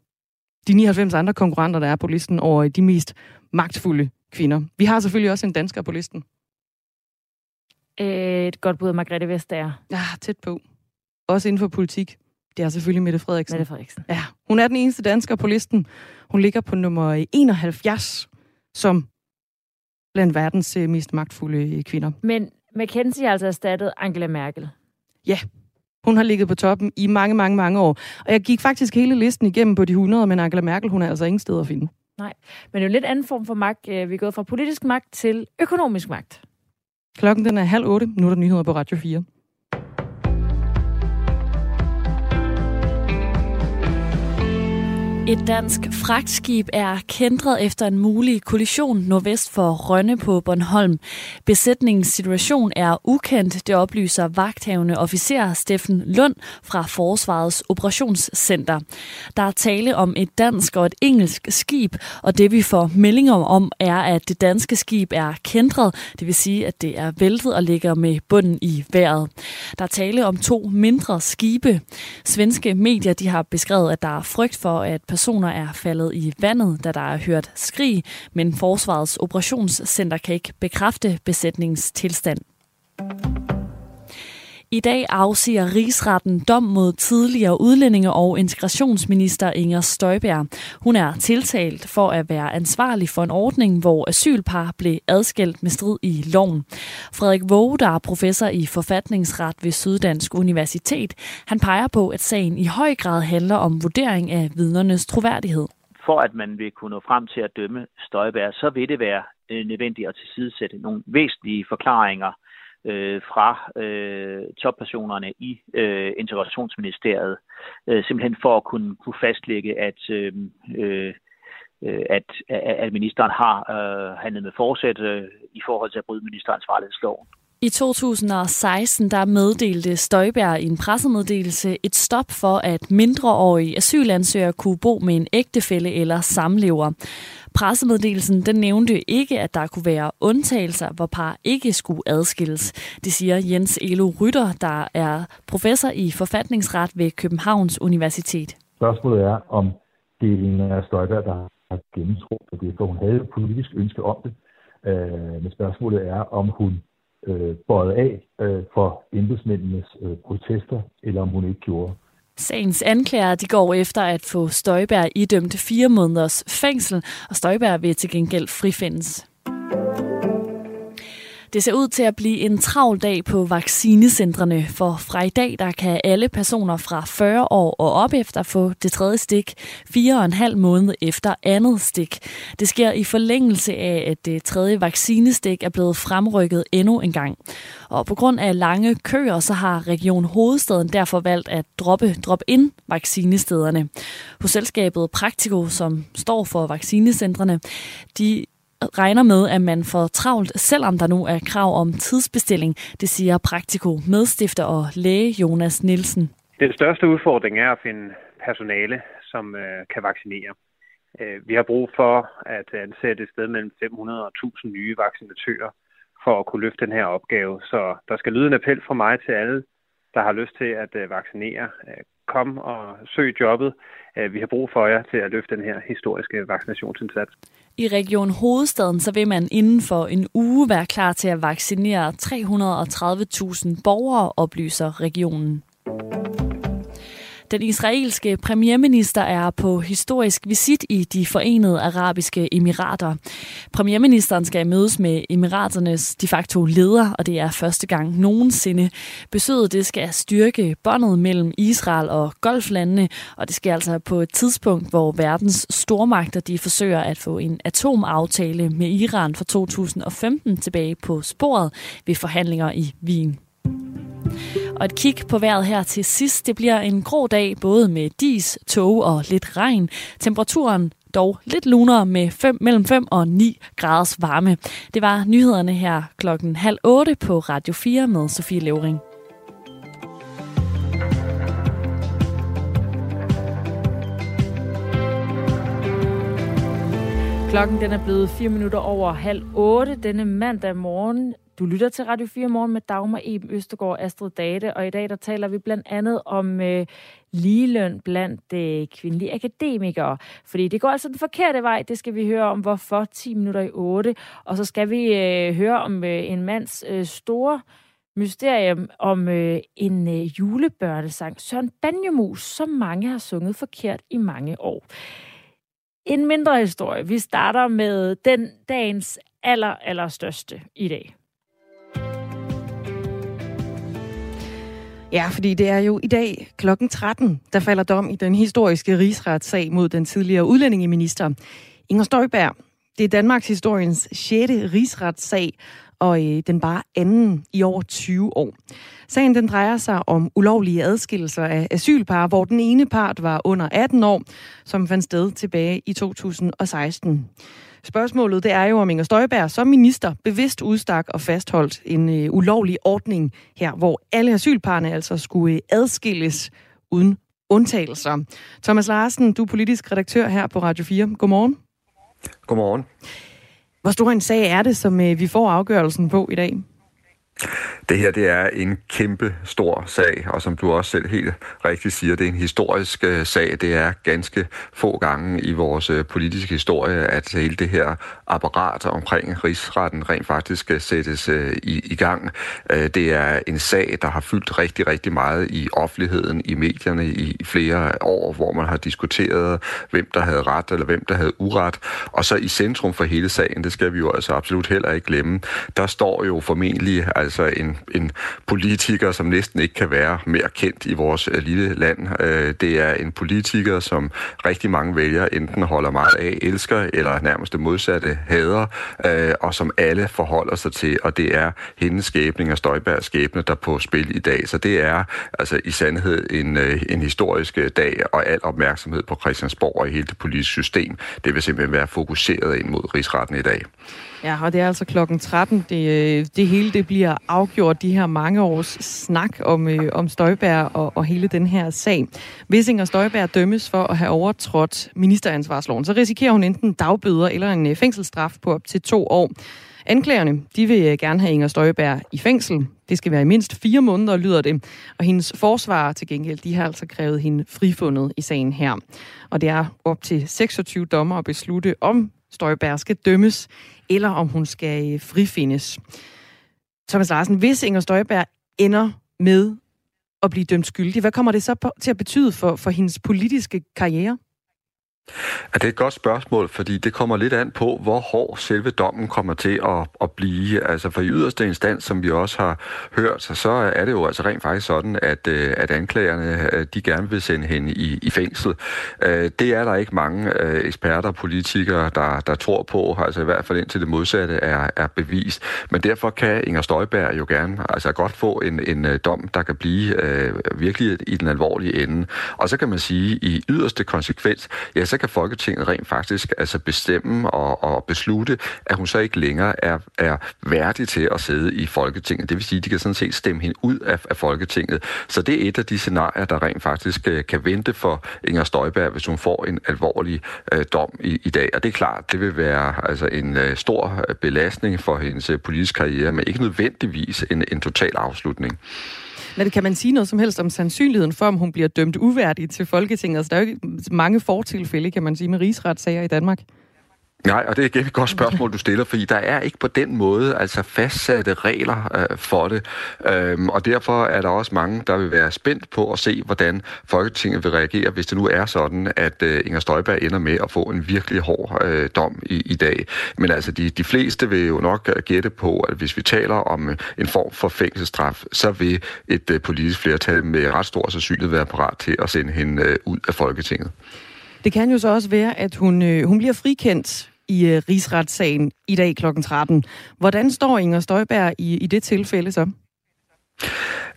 de 99 andre konkurrenter, der er på listen over de mest magtfulde kvinder. Vi har selvfølgelig også en dansker på listen. Et godt bud, Margrethe Vestager. Ja, tæt på også inden for politik, det er selvfølgelig Mette Frederiksen. Mette Frederiksen. Ja, hun er den eneste dansker på listen. Hun ligger på nummer 71 som blandt verdens øh, mest magtfulde øh, kvinder. Men McKenzie har altså erstattet Angela Merkel. Ja, hun har ligget på toppen i mange, mange, mange år. Og jeg gik faktisk hele listen igennem på de 100, men Angela Merkel, hun er altså ingen sted at finde. Nej, men det er jo en lidt anden form for magt. Øh, vi er gået fra politisk magt til økonomisk magt. Klokken den er halv otte. Nu er der nyheder på Radio 4. Et dansk fragtskib er kendret efter en mulig kollision nordvest for Rønne på Bornholm. Besætningens situation er ukendt, det oplyser vagthavende officer Steffen Lund fra Forsvarets Operationscenter. Der er tale om et dansk og et engelsk skib, og det vi får meldinger om er, at det danske skib er kendret, det vil sige, at det er væltet og ligger med bunden i vejret. Der er tale om to mindre skibe. Svenske medier de har beskrevet, at der er frygt for, at personer er faldet i vandet, da der er hørt skrig, men Forsvarets operationscenter kan ikke bekræfte besætningens tilstand. I dag afsiger rigsretten dom mod tidligere udlændinge- og integrationsminister Inger Støjberg. Hun er tiltalt for at være ansvarlig for en ordning, hvor asylpar blev adskilt med strid i loven. Frederik Våge, der er professor i forfatningsret ved Syddansk Universitet, han peger på, at sagen i høj grad handler om vurdering af vidnernes troværdighed. For at man vil kunne nå frem til at dømme Støjberg, så vil det være øh, nødvendigt at tilsidesætte nogle væsentlige forklaringer – øh, fra øh, toppersonerne i øh, integrationsministeriet, øh, simpelthen for at kunne, kunne fastlægge, at, øh, øh, øh at, at ministeren har øh, handlet med forsæt øh, i forhold til at bryde ministeransvarlighedsloven. I 2016 der meddelte Støjberg i en pressemeddelelse et stop for, at mindreårige asylansøgere kunne bo med en ægtefælle eller samlever. Pressemeddelelsen den nævnte ikke, at der kunne være undtagelser, hvor par ikke skulle adskilles. Det siger Jens Elo Rytter, der er professor i forfatningsret ved Københavns Universitet. Spørgsmålet er, om det er en af Støjberg, der har gennemtrådt det, for hun havde et politisk ønske om det. Øh, men spørgsmålet er, om hun øh, bøjet af øh, for embedsmændenes øh, protester, eller om hun ikke gjorde. Sagens anklager de går efter at få Støjberg idømt fire måneders fængsel, og Støjberg vil til gengæld frifindes. Det ser ud til at blive en travl dag på vaccinecentrene, for fra i dag der kan alle personer fra 40 år og op efter få det tredje stik fire og en halv måned efter andet stik. Det sker i forlængelse af, at det tredje vaccinestik er blevet fremrykket endnu en gang. Og på grund af lange køer, så har Region Hovedstaden derfor valgt at droppe drop-in vaccinestederne. Hos selskabet Praktiko, som står for vaccinecentrene, de regner med, at man får travlt, selvom der nu er krav om tidsbestilling. Det siger Praktiko medstifter og læge Jonas Nielsen. Den største udfordring er at finde personale, som øh, kan vaccinere. Øh, vi har brug for at ansætte et sted mellem 500 og 1000 nye vaccinatører for at kunne løfte den her opgave. Så der skal lyde en appel fra mig til alle, der har lyst til at øh, vaccinere. Øh, kom og søg jobbet. Øh, vi har brug for jer til at løfte den her historiske vaccinationsindsats. I Region Hovedstaden så vil man inden for en uge være klar til at vaccinere 330.000 borgere, oplyser regionen. Den israelske premierminister er på historisk visit i de forenede arabiske emirater. Premierministeren skal mødes med emiraternes de facto leder, og det er første gang nogensinde. Besøget det skal styrke båndet mellem Israel og golflandene, og det skal altså på et tidspunkt, hvor verdens stormagter de forsøger at få en atomaftale med Iran fra 2015 tilbage på sporet ved forhandlinger i Wien. Og et kig på vejret her til sidst. Det bliver en grå dag, både med dis, tog og lidt regn. Temperaturen dog lidt lunere med 5, mellem 5 og 9 graders varme. Det var nyhederne her klokken halv 8 på Radio 4 med Sofie Levering. Klokken den er blevet 4 minutter over halv 8 denne mandag morgen. Du lytter til Radio 4 morgen med Dagmar Eben Østergaard Astrid Date, og i dag der taler vi blandt andet om øh, ligeløn blandt øh, kvindelige akademikere. Fordi det går altså den forkerte vej, det skal vi høre om, hvorfor 10 minutter i 8. Og så skal vi øh, høre om øh, en mands øh, store mysterium om øh, en øh, julebørnesang, Søren Banjemus, som mange har sunget forkert i mange år. En mindre historie. Vi starter med den dagens aller, aller største i dag. Ja, fordi det er jo i dag klokken 13, der falder dom i den historiske rigsretssag mod den tidligere udlændingeminister Inger Støjberg, det er Danmarks historiens 6. rigsretssag, og øh, den bare anden i over 20 år. Sagen den drejer sig om ulovlige adskillelser af asylpar, hvor den ene part var under 18 år, som fandt sted tilbage i 2016. Spørgsmålet det er jo, om Inger Støjberg som minister bevidst udstak og fastholdt en øh, ulovlig ordning her, hvor alle asylparne altså skulle øh, adskilles uden undtagelser. Thomas Larsen, du er politisk redaktør her på Radio 4. Godmorgen. Godmorgen. Hvor stor en sag er det, som øh, vi får afgørelsen på i dag? Det her det er en kæmpe stor sag, og som du også selv helt rigtigt siger, det er en historisk øh, sag. Det er ganske få gange i vores øh, politiske historie, at hele det her apparat omkring rigsretten rent faktisk øh, sættes i, i gang. Det er en sag, der har fyldt rigtig, rigtig meget i offentligheden, i medierne i flere år, hvor man har diskuteret, hvem der havde ret eller hvem der havde uret. Og så i centrum for hele sagen, det skal vi jo altså absolut heller ikke glemme, der står jo formentlig altså en, en politiker, som næsten ikke kan være mere kendt i vores øh, lille land. Øh, det er en politiker, som rigtig mange vælgere enten holder meget af, elsker, eller nærmest det modsatte hader, øh, og som alle forholder sig til, og det er hendes skæbning og Støjbergs skæbne, der er på spil i dag. Så det er altså i sandhed en, øh, en historisk øh, dag, og al opmærksomhed på Christiansborg og i hele det politiske system, det vil simpelthen være fokuseret ind mod rigsretten i dag. Ja, og det er altså klokken 13. Det, det hele det bliver afgjort, de her mange års snak om, øh, om Støjbær og, og hele den her sag. Hvis Inger Støjbær dømmes for at have overtrådt ministeransvarsloven, så risikerer hun enten dagbøder eller en øh, fængselsstraf på op til to år. Anklagerne de vil øh, gerne have Inger Støjberg i fængsel. Det skal være i mindst fire måneder, lyder det. Og hendes forsvarer til gengæld, de har altså krævet hende frifundet i sagen her. Og det er op til 26 dommer at beslutte, om Støjberg skal dømmes, eller om hun skal øh, frifindes. Thomas Larsen, hvis Inger Støjberg ender med at blive dømt skyldig, hvad kommer det så på, til at betyde for, for hendes politiske karriere? Ja, det er et godt spørgsmål, fordi det kommer lidt an på, hvor hård selve dommen kommer til at, at blive. Altså for i yderste instans, som vi også har hørt, så er det jo altså rent faktisk sådan, at, øh, at anklagerne øh, de gerne vil sende hende i, i fængsel. Øh, det er der ikke mange eksperter og politikere, der, der tror på, altså i hvert fald indtil det modsatte er, er bevist. Men derfor kan Inger Støjberg jo gerne altså godt få en, en dom, der kan blive virkelig i den alvorlige ende. Og så kan man sige, i yderste konsekvens, ja, så kan Folketinget rent faktisk altså bestemme og, og beslutte, at hun så ikke længere er, er værdig til at sidde i Folketinget. Det vil sige, at de kan sådan set stemme hende ud af, af Folketinget. Så det er et af de scenarier, der rent faktisk øh, kan vente for Inger Støjberg, hvis hun får en alvorlig øh, dom i, i dag. Og det er klart, det vil være altså en øh, stor øh, belastning for hendes øh, politiske karriere, men ikke nødvendigvis en, en total afslutning. Men kan man sige noget som helst om sandsynligheden for, om hun bliver dømt uværdig til Folketinget? Altså, der er jo ikke mange fortilfælde, kan man sige, med rigsretssager i Danmark. Nej, og det er igen et godt spørgsmål, du stiller, fordi der er ikke på den måde altså fastsatte regler øh, for det, øhm, og derfor er der også mange, der vil være spændt på at se, hvordan Folketinget vil reagere, hvis det nu er sådan, at øh, Inger Støjberg ender med at få en virkelig hård øh, dom i, i dag. Men altså, de, de fleste vil jo nok øh, gætte på, at hvis vi taler om øh, en form for fængselsstraf, så vil et øh, politisk flertal med ret stor sandsynlighed være parat til at sende hende øh, ud af Folketinget. Det kan jo så også være, at hun, øh, hun bliver frikendt i øh, rigsretssagen i dag kl. 13. Hvordan står Inger Støjberg i, i det tilfælde så?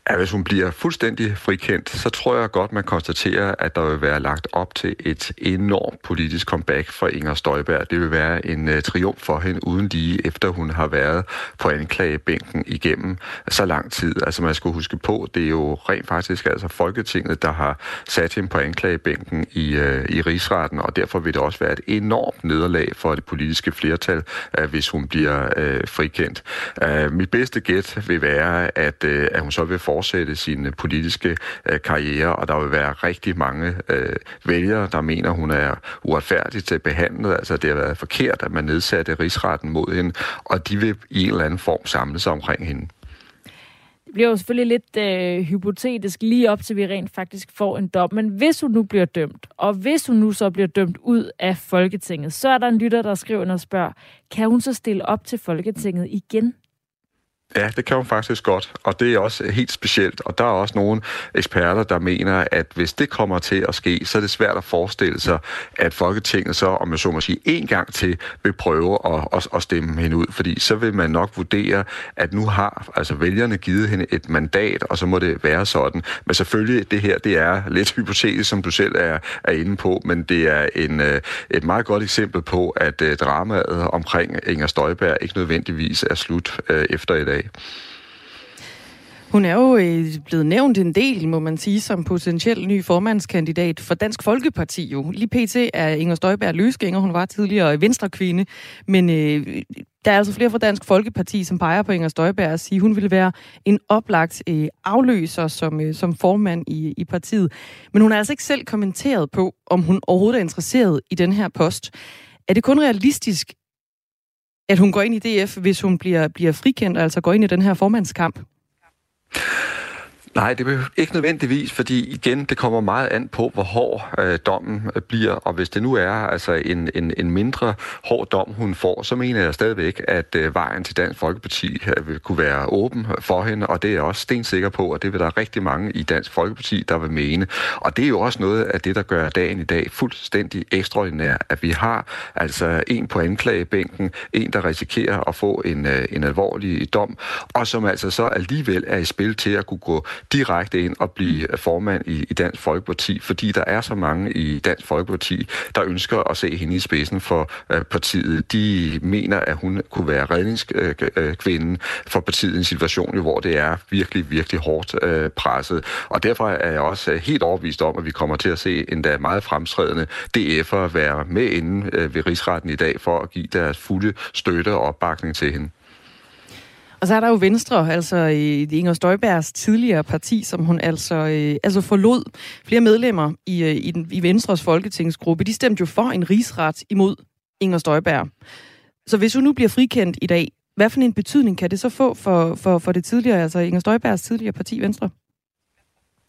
Ja, hvis hun bliver fuldstændig frikendt, så tror jeg godt, man konstaterer, at der vil være lagt op til et enormt politisk comeback for Inger Støjberg. Det vil være en uh, triumf for hende uden lige, efter hun har været på anklagebænken igennem så lang tid. Altså man skal huske på, det er jo rent faktisk altså Folketinget, der har sat hende på anklagebænken i, uh, i rigsretten, og derfor vil det også være et enormt nederlag for det politiske flertal, uh, hvis hun bliver uh, frikendt. Uh, mit bedste gæt vil være, at, uh, at hun så vil få fortsætte sin øh, politiske øh, karriere, og der vil være rigtig mange øh, vælgere, der mener, hun er uretfærdigt til behandlet. Altså, det har været forkert, at man nedsatte rigsretten mod hende, og de vil i en eller anden form samle sig omkring hende. Det bliver jo selvfølgelig lidt øh, hypotetisk lige op til, vi rent faktisk får en dom. Men hvis hun nu bliver dømt, og hvis hun nu så bliver dømt ud af Folketinget, så er der en lytter, der skriver og spørger, kan hun så stille op til Folketinget igen? Ja, det kan hun faktisk godt, og det er også helt specielt. Og der er også nogle eksperter, der mener, at hvis det kommer til at ske, så er det svært at forestille sig, at Folketinget så, om jeg så må sige, en gang til vil prøve at, at, at stemme hende ud. Fordi så vil man nok vurdere, at nu har altså vælgerne givet hende et mandat, og så må det være sådan. Men selvfølgelig, det her det er lidt hypotetisk, som du selv er, er inde på, men det er en, øh, et meget godt eksempel på, at øh, dramaet omkring Inger Støjberg ikke nødvendigvis er slut øh, efter i dag af. Hun er jo øh, blevet nævnt en del, må man sige, som potentiel ny formandskandidat for Dansk Folkeparti. Jo. Lige pt. er Inger Støjberg løsgænger. Hun var tidligere venstrekvinde. Men øh, der er altså flere fra Dansk Folkeparti, som peger på Inger Støjberg og siger, hun ville være en oplagt øh, afløser som, øh, som formand i, i partiet. Men hun har altså ikke selv kommenteret på, om hun overhovedet er interesseret i den her post. Er det kun realistisk, at hun går ind i DF, hvis hun bliver, bliver frikendt, og altså går ind i den her formandskamp? Nej, det er ikke nødvendigvis, fordi igen, det kommer meget an på, hvor hård øh, dommen øh, bliver. Og hvis det nu er altså en, en, en mindre hård dom, hun får, så mener jeg stadigvæk, at øh, vejen til Dansk Folkeparti øh, vil kunne være åben øh, for hende. Og det er jeg også stensikker på, og det vil der rigtig mange i Dansk Folkeparti, der vil mene. Og det er jo også noget af det, der gør dagen i dag fuldstændig ekstraordinær, at vi har altså en på anklagebænken, en, der risikerer at få en, øh, en alvorlig dom, og som altså så alligevel er i spil til at kunne gå direkte ind og blive formand i, i Dansk Folkeparti, fordi der er så mange i Dansk Folkeparti, der ønsker at se hende i spidsen for øh, partiet. De mener, at hun kunne være redningskvinden øh, for partiet i en situation, hvor det er virkelig, virkelig hårdt øh, presset. Og derfor er jeg også øh, helt overbevist om, at vi kommer til at se endda meget fremtrædende DF'er være med inde øh, ved rigsretten i dag for at give deres fulde støtte og opbakning til hende. Og så er der jo Venstre, altså i Inger Støjbergs tidligere parti, som hun altså, øh, altså forlod flere medlemmer i, øh, i, den, i Venstres folketingsgruppe. De stemte jo for en rigsret imod Inger Støjberg. Så hvis hun nu bliver frikendt i dag, hvad for en betydning kan det så få for, for, for det tidligere, altså Inger Støjbergs tidligere parti Venstre?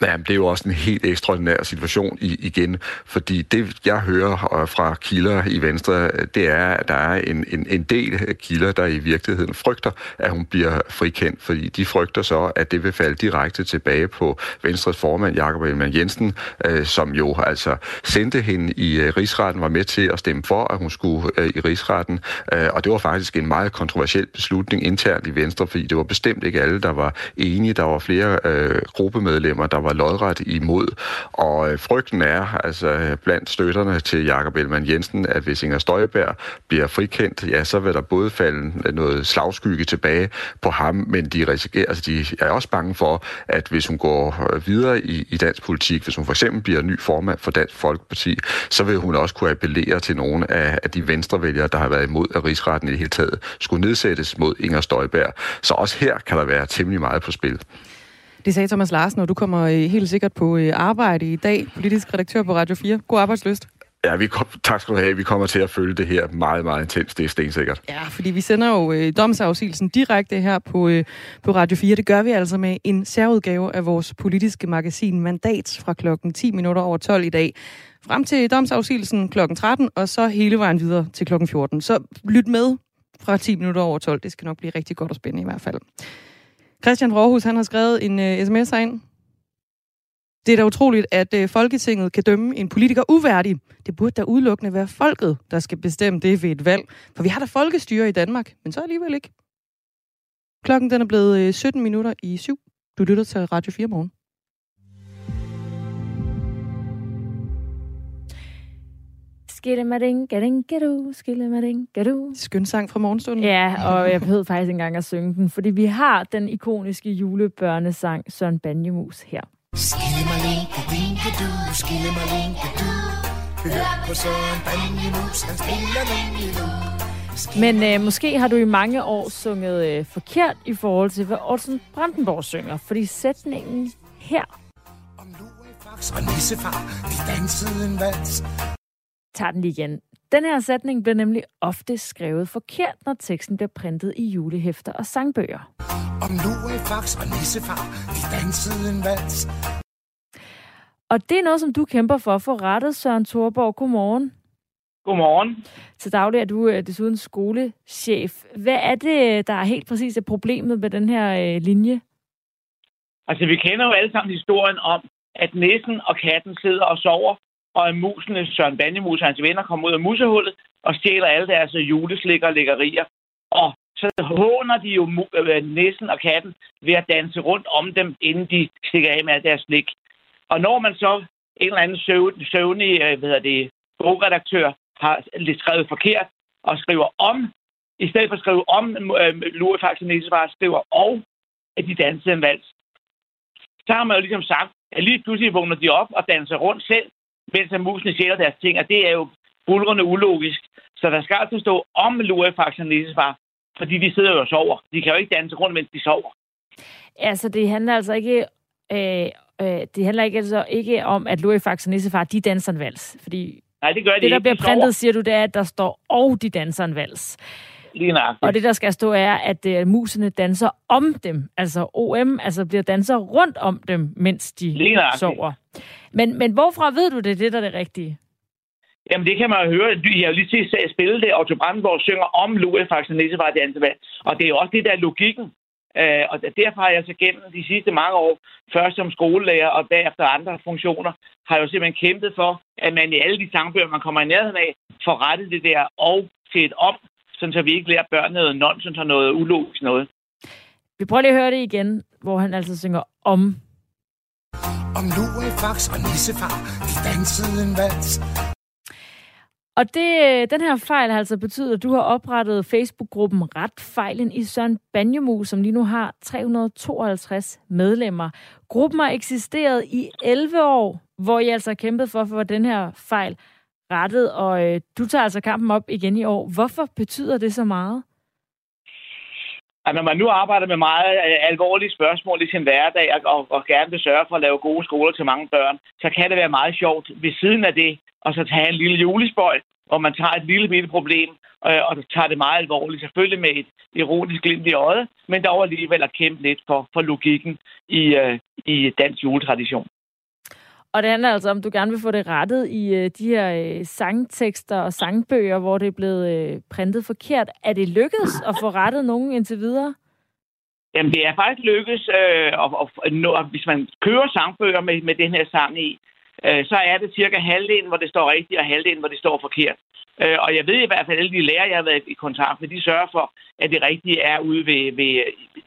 Ja, det er jo også en helt ekstraordinær situation i, igen, fordi det, jeg hører øh, fra kilder i Venstre, øh, det er, at der er en, en, en del kilder, der i virkeligheden frygter, at hun bliver frikendt, fordi de frygter så, at det vil falde direkte tilbage på Venstres formand, Jakob Ellemann Jensen, øh, som jo altså sendte hende i øh, rigsretten, var med til at stemme for, at hun skulle øh, i rigsretten, øh, og det var faktisk en meget kontroversiel beslutning internt i Venstre, fordi det var bestemt ikke alle, der var enige. Der var flere øh, gruppemedlemmer, der var var lodret imod. Og øh, frygten er altså blandt støtterne til Jakob Ellemann Jensen, at hvis Inger Støjberg bliver frikendt, ja, så vil der både falde noget slagskygge tilbage på ham, men de, risikerer, altså de er også bange for, at hvis hun går øh, videre i, i dansk politik, hvis hun for eksempel bliver ny formand for Dansk Folkeparti, så vil hun også kunne appellere til nogle af, af de venstrevælgere, der har været imod, at rigsretten i det hele taget skulle nedsættes mod Inger Støjberg. Så også her kan der være temmelig meget på spil. Det sagde Thomas Larsen, og du kommer øh, helt sikkert på øh, arbejde i dag, politisk redaktør på Radio 4. God arbejdsløst. Ja, vi kom, tak skal du have. Vi kommer til at følge det her meget, meget intens. Det er stensikkert. Ja, fordi vi sender jo øh, domsafsigelsen direkte her på, øh, på Radio 4. Det gør vi altså med en særudgave af vores politiske magasin Mandat fra klokken 10 minutter over 12 i dag. Frem til domsafsigelsen klokken 13, og så hele vejen videre til klokken 14. Så lyt med fra 10 minutter over 12. Det skal nok blive rigtig godt og spændende i hvert fald. Christian Råhus, han har skrevet en øh, uh, sms ind. Det er da utroligt, at uh, Folketinget kan dømme en politiker uværdig. Det burde da udelukkende være folket, der skal bestemme det ved et valg. For vi har da folkestyre i Danmark, men så alligevel ikke. Klokken den er blevet øh, uh, 17 minutter i syv. Du lytter til Radio 4 morgen. Skillemadingadingadoo, skillemadingadoo. Skøn sang fra morgenstunden. Ja, og jeg behøvede faktisk engang at synge den, fordi vi har den ikoniske julebørnesang Søren Banjemus her. Skillemadingadingadoo, skillemadingadoo. Hør på Søren Banjemus, han spiller den men øh, måske har du i mange år sunget øh, forkert i forhold til, hvad Orson Brandenborg synger, fordi sætningen her... Om nu er og nissefar, de dansede en vals tager den lige igen. Den her sætning bliver nemlig ofte skrevet forkert, når teksten bliver printet i julehæfter og sangbøger. Om nu er Fax og Nissefar, de dansede en vals. Og det er noget, som du kæmper for at få rettet, Søren Thorborg. Godmorgen. Godmorgen. Til daglig er du øh, desuden skolechef. Hvad er det, der er helt præcis er problemet med den her øh, linje? Altså, vi kender jo alle sammen historien om, at næsen og katten sidder og sover, og at musene, Søren Bandemus og hans venner, kommer ud af musehullet og stjæler alle deres juleslikker og lækkerier. Og så håner de jo øh, næsen og katten ved at danse rundt om dem, inden de stikker af med deres slik. Og når man så en eller anden søvnig, øh, hvad hedder det, bogredaktør har skrevet forkert og skriver om, i stedet for at skrive om øh, Lurifax og Nissefar, skriver og, at de dansede en vals. Så har man jo ligesom sagt, at lige pludselig vågner de op og danser rundt selv, mens musene sjæler deres ting, og det er jo bulrende ulogisk. Så der skal altså stå om Lurifax og Nissefar, fordi de sidder jo og sover. De kan jo ikke danse rundt, mens de sover. Altså, det handler altså ikke... Øh, øh, det handler ikke, altså ikke om, at Lurifax og Nissefar, de danser en vals. Fordi Nej, det gør det, de der ikke. bliver printet, siger du, det er, at der står, og de danser en vals. Lige nøjagtigt. Og det, der skal stå, er, at uh, musene danser om dem. Altså OM, altså bliver danser rundt om dem, mens de sover. Men, men hvorfra ved du det, det der er det rigtige? Jamen, det kan man jo høre. Jeg har jo lige til spille det, Otto Brandenborg synger om Louis Faxe Nissefar dansevand. Og det er jo også det, der er logikken. Øh, og derfor har jeg så gennem de sidste mange år, først som skolelærer og bagefter andre funktioner, har jeg jo simpelthen kæmpet for, at man i alle de sangbøger, man kommer i nærheden af, får rettet det der og til et op, sådan så vi ikke lærer børn noget nonsens og noget ulogisk noget. Vi prøver lige at høre det igen, hvor han altså synger om. Om Lurifax og Nissefar, de dansede en vals. Og det, den her fejl har altså betydet, at du har oprettet Facebook-gruppen Ret Fejlen i Søren Banjemu, som lige nu har 352 medlemmer. Gruppen har eksisteret i 11 år, hvor I altså har kæmpet for få den her fejl rettet, og øh, du tager altså kampen op igen i år. Hvorfor betyder det så meget? at når man nu arbejder med meget øh, alvorlige spørgsmål i sin hverdag, og, og gerne vil sørge for at lave gode skoler til mange børn, så kan det være meget sjovt ved siden af det, og så tage en lille julespøj, hvor man tager et lille bitte problem, øh, og tager det meget alvorligt, selvfølgelig med et ironisk glimt i øjet, men dog alligevel at kæmpe lidt for, for logikken i, øh, i dansk juletradition. Og det handler altså om, du gerne vil få det rettet i øh, de her øh, sangtekster og sangbøger, hvor det er blevet øh, printet forkert. Er det lykkedes at få rettet nogen indtil videre? Jamen, det er faktisk lykkedes, øh, og, og, og, hvis man kører sangbøger med, med den her sang i, øh, så er det cirka halvdelen, hvor det står rigtigt, og halvdelen, hvor det står forkert. Øh, og jeg ved i hvert fald, at alle de lærere, jeg har været i kontakt med, de sørger for, at det rigtige er ude ved, ved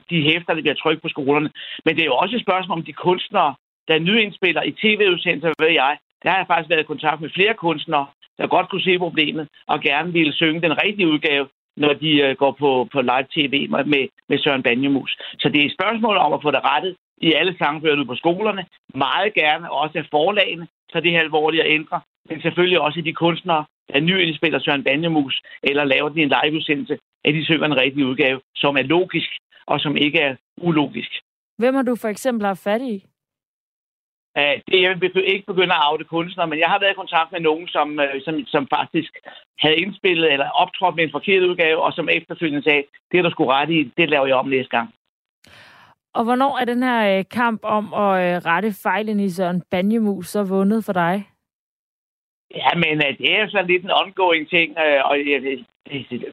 de hæfter, der bliver trykt på skolerne. Men det er jo også et spørgsmål om de kunstnere, der nyindspiller i tv-udsendelser, ved jeg. Der har jeg faktisk været i kontakt med flere kunstnere, der godt kunne se problemet, og gerne ville synge den rigtige udgave, når de øh, går på, på live-tv med, med Søren Banjemus. Så det er et spørgsmål om at få det rettet i alle sangbøgerne på skolerne. Meget gerne også af forlagene, så det er alvorligt at ændre. Men selvfølgelig også i de kunstnere, der nyindspiller Søren Banjemus, eller laver den en liveudsendelse, at de synger en rigtig udgave, som er logisk, og som ikke er ulogisk. Hvem har du for eksempel haft fat i? Uh, det jeg vil ikke begynde at afde kunstnere, men jeg har været i kontakt med nogen, som, uh, som, som faktisk havde indspillet eller optrådt med en forkert udgave, og som efterfølgende sagde, det er der skulle ret i, det laver jeg om næste gang. Og hvornår er den her øh, kamp om at øh, rette fejlen i Søren Banjemus så vundet for dig? Ja, men det er jo sådan lidt en ongoing ting, og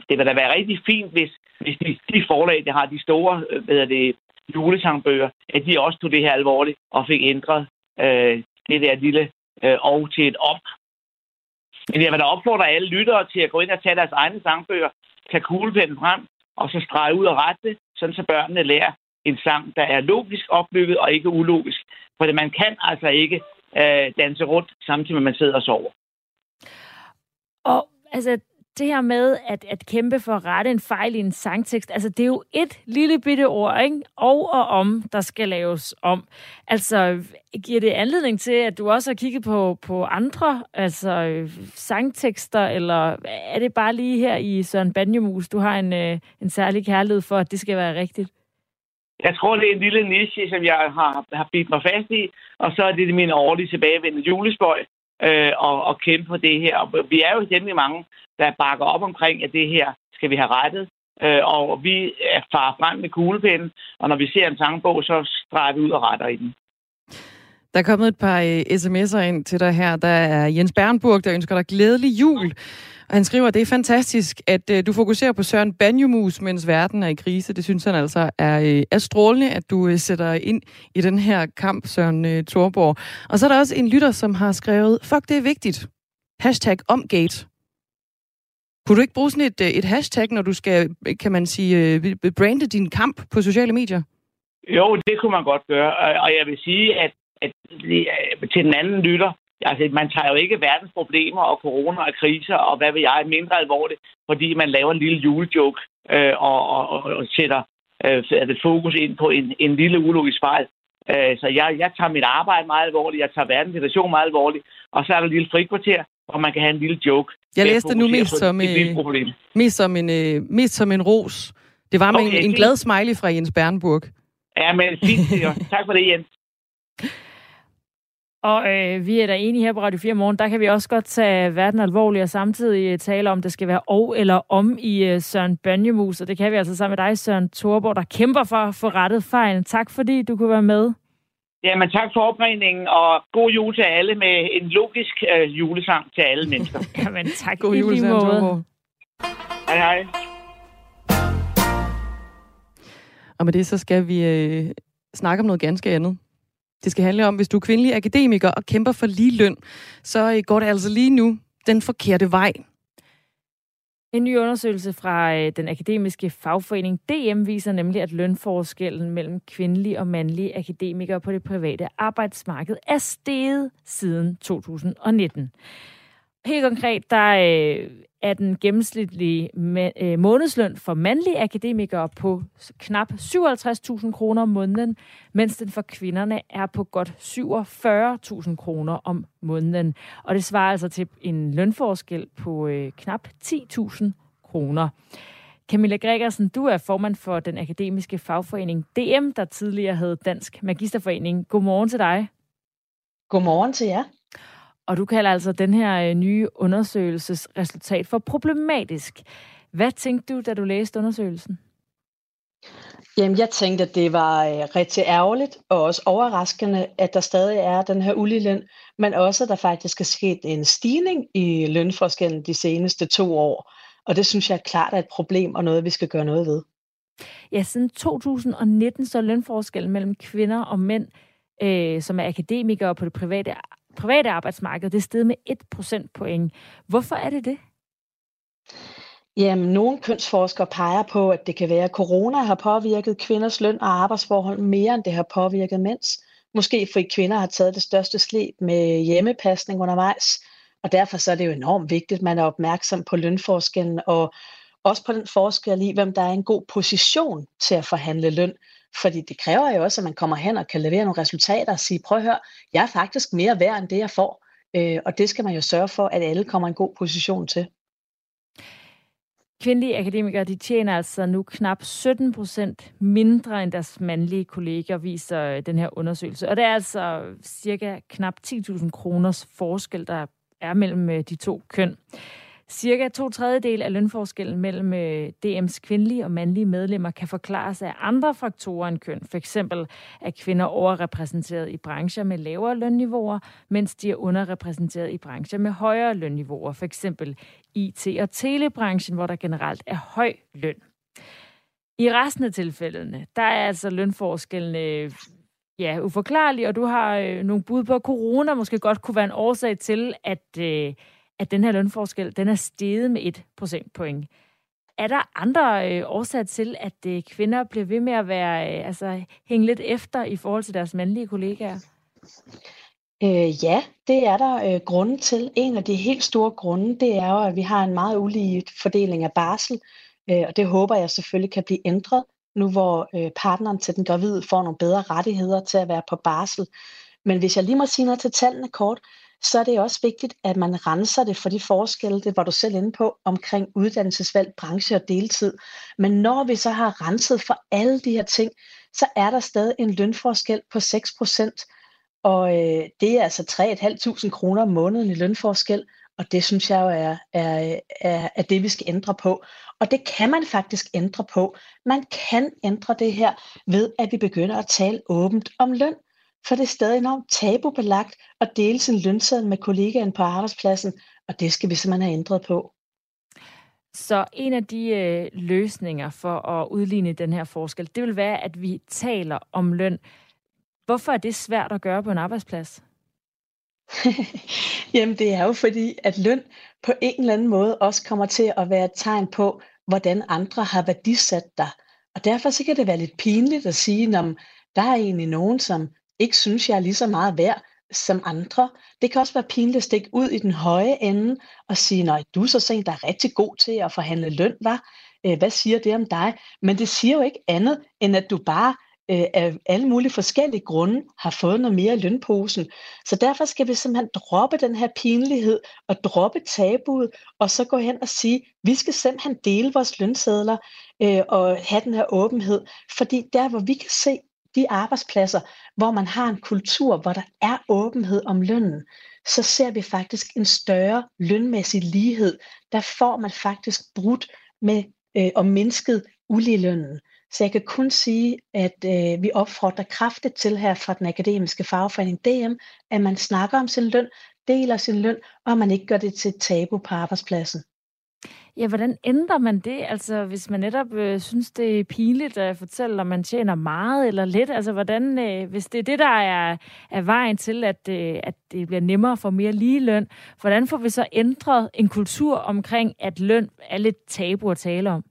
det, vil da være rigtig fint, hvis, hvis de, de forlag, der har de store hvad det, julesangbøger, at de også tog det her alvorligt og fik ændret øh, det der lille øh, og til et op. Men jeg vil da opfordre alle lyttere til at gå ind og tage deres egne sangbøger, tage kuglepinden frem, og så strege ud og rette sådan så børnene lærer en sang, der er logisk opbygget og ikke ulogisk. For man kan altså ikke øh, danse rundt, samtidig med at man sidder og sover. Og altså, det her med at, at kæmpe for at rette en fejl i en sangtekst, altså det er jo et lille bitte ord, ikke? Og og om, der skal laves om. Altså, giver det anledning til, at du også har kigget på, på andre altså, sangtekster, eller er det bare lige her i Søren Banjemus, du har en, øh, en særlig kærlighed for, at det skal være rigtigt? Jeg tror, det er en lille niche, som jeg har, har bidt mig fast i, og så er det min årlige tilbagevendende julespøj, øh, og, og kæmpe for det her. Og vi er jo temmelig mange, der bakker op omkring, at det her skal vi have rettet. Øh, og vi er frem med kuglepinden, og når vi ser en sangbog, så streger vi ud og retter i den. Der er kommet et par øh, sms'er ind til dig her. Der er Jens Bernburg, der ønsker dig glædelig jul. Og han skriver, at det er fantastisk, at øh, du fokuserer på Søren Banjumus, mens verden er i krise. Det synes han altså er, øh, er strålende, at du øh, sætter ind i den her kamp, Søren øh, Thorborg. Og så er der også en lytter, som har skrevet, fuck, det er vigtigt. Hashtag omgate. Kunne du ikke bruge sådan et, øh, et hashtag, når du skal, kan man sige, øh, brande din kamp på sociale medier? Jo, det kunne man godt gøre. Og jeg vil sige, at, at øh, til den anden lytter, altså man tager jo ikke verdens problemer og corona og kriser og hvad vil jeg mindre alvorligt, fordi man laver en lille julejoke øh, og, og, og, og sætter øh, fokus ind på en, en lille ulogisk fejl. Øh, så jeg, jeg tager mit arbejde meget alvorligt, jeg tager verdens situation meget alvorligt, og så er der et lille frikvarter, hvor man kan have en lille joke. Jeg læste nu mest som, et, øh, mest, som en, øh, mest som en ros. Det var med okay, en, en glad smiley fra Jens Bernburg. Ja, men fint. tak for det, Jens. Og øh, vi er da enige her på Radio 4 Morgen, der kan vi også godt tage verden alvorligt og samtidig øh, tale om, det skal være og eller om i øh, Søren Bønjemus, og det kan vi altså sammen med dig, Søren Thorborg, der kæmper for at få rettet fejlen. Tak fordi du kunne være med. Jamen tak for opringningen, og god jul til alle med en logisk øh, julesang til alle mennesker. Jamen tak, god jul, Thorborg. Hej hej. Og med det så skal vi øh, snakke om noget ganske andet. Det skal handle om, hvis du er kvindelig akademiker og kæmper for lige løn, så øh, går det altså lige nu den forkerte vej. En ny undersøgelse fra øh, den akademiske fagforening DM viser nemlig, at lønforskellen mellem kvindelige og mandlige akademikere på det private arbejdsmarked er steget siden 2019. Helt konkret, der øh, er den gennemsnitlige øh, månedsløn for mandlige akademikere på knap 57.000 kroner om måneden, mens den for kvinderne er på godt 47.000 kroner om måneden. Og det svarer altså til en lønforskel på øh, knap 10.000 kroner. Camilla Gregersen, du er formand for den akademiske fagforening DM, der tidligere hed Dansk Magisterforening. Godmorgen til dig. Godmorgen til jer. Og du kalder altså den her øh, nye undersøgelsesresultat for problematisk. Hvad tænkte du, da du læste undersøgelsen? Jamen, jeg tænkte, at det var øh, rigtig ærgerligt og også overraskende, at der stadig er den her uligeløn, men også, at der faktisk er sket en stigning i lønforskellen de seneste to år. Og det synes jeg er klart er et problem og noget, vi skal gøre noget ved. Ja, siden 2019 så er lønforskellen mellem kvinder og mænd, øh, som er akademikere på det private private arbejdsmarked, det er steget med 1 procentpoint. Hvorfor er det det? Jamen, nogle kønsforskere peger på, at det kan være, at corona har påvirket kvinders løn og arbejdsforhold mere, end det har påvirket mænds. Måske fordi kvinder har taget det største slæb med hjemmepasning undervejs, og derfor så er det jo enormt vigtigt, at man er opmærksom på lønforskellen, og også på den forskel i, hvem der er en god position til at forhandle løn. Fordi det kræver jo også, at man kommer hen og kan levere nogle resultater og sige, prøv at høre, jeg er faktisk mere værd end det, jeg får. Øh, og det skal man jo sørge for, at alle kommer i en god position til. Kvindelige akademikere de tjener altså nu knap 17 procent mindre end deres mandlige kolleger, viser øh, den her undersøgelse. Og det er altså cirka knap 10.000 kroners forskel, der er mellem øh, de to køn. Cirka to tredjedel af lønforskellen mellem øh, DM's kvindelige og mandlige medlemmer kan forklares af andre faktorer end køn. For eksempel er kvinder overrepræsenteret i brancher med lavere lønniveauer, mens de er underrepræsenteret i brancher med højere lønniveauer. For eksempel IT- og telebranchen, hvor der generelt er høj løn. I resten af tilfældene, der er altså lønforskellen øh, ja, uforklarlig, og du har øh, nogle bud på, at corona måske godt kunne være en årsag til, at øh, at den her lønforskel den er steget med et procentpoint. Er der andre øh, årsager til, at øh, kvinder bliver ved med at være, øh, altså, hænge lidt efter i forhold til deres mandlige kollegaer? Øh, ja, det er der øh, grunde til. En af de helt store grunde, det er jo, at vi har en meget ulige fordeling af barsel, øh, og det håber jeg selvfølgelig kan blive ændret, nu hvor øh, partneren til den gravide får nogle bedre rettigheder til at være på barsel. Men hvis jeg lige må sige noget til tallene kort, så er det også vigtigt, at man renser det for de forskelle, det var du selv inde på, omkring uddannelsesvalg, branche og deltid. Men når vi så har renset for alle de her ting, så er der stadig en lønforskel på 6% Og øh, det er altså 3.500 kroner om måneden i lønforskel, og det synes jeg jo er, er, er, er det, vi skal ændre på. Og det kan man faktisk ændre på. Man kan ændre det her ved, at vi begynder at tale åbent om løn for det er stadig enormt tabubelagt at dele sin lønseddel med kollegaen på arbejdspladsen, og det skal vi simpelthen have ændret på. Så en af de øh, løsninger for at udligne den her forskel, det vil være, at vi taler om løn. Hvorfor er det svært at gøre på en arbejdsplads? Jamen det er jo fordi, at løn på en eller anden måde også kommer til at være et tegn på, hvordan andre har værdisat dig. Og derfor så kan det være lidt pinligt at sige, at der er egentlig nogen, som ikke synes, jeg er lige så meget værd som andre. Det kan også være pinligt at stikke ud i den høje ende og sige, nej, du er så sent, der er rigtig god til at forhandle løn, var. Øh, hvad siger det om dig? Men det siger jo ikke andet, end at du bare øh, af alle mulige forskellige grunde har fået noget mere i lønposen. Så derfor skal vi simpelthen droppe den her pinlighed og droppe tabuet, og så gå hen og sige, vi skal simpelthen dele vores lønsedler øh, og have den her åbenhed. Fordi der, hvor vi kan se de arbejdspladser, hvor man har en kultur, hvor der er åbenhed om lønnen, så ser vi faktisk en større lønmæssig lighed. Der får man faktisk brudt med øh, og mindsket uligelønnen. Så jeg kan kun sige, at øh, vi opfordrer kraftigt til her fra den akademiske fagforening DM, at man snakker om sin løn, deler sin løn, og man ikke gør det til et tabu på arbejdspladsen. Ja, hvordan ændrer man det? Altså, hvis man netop øh, synes, det er pinligt at fortælle, om man tjener meget eller lidt. Altså, hvordan, øh, hvis det er det, der er, er vejen til, at, øh, at det bliver nemmere for mere lige løn, hvordan får vi så ændret en kultur omkring, at løn er lidt tabu at tale om?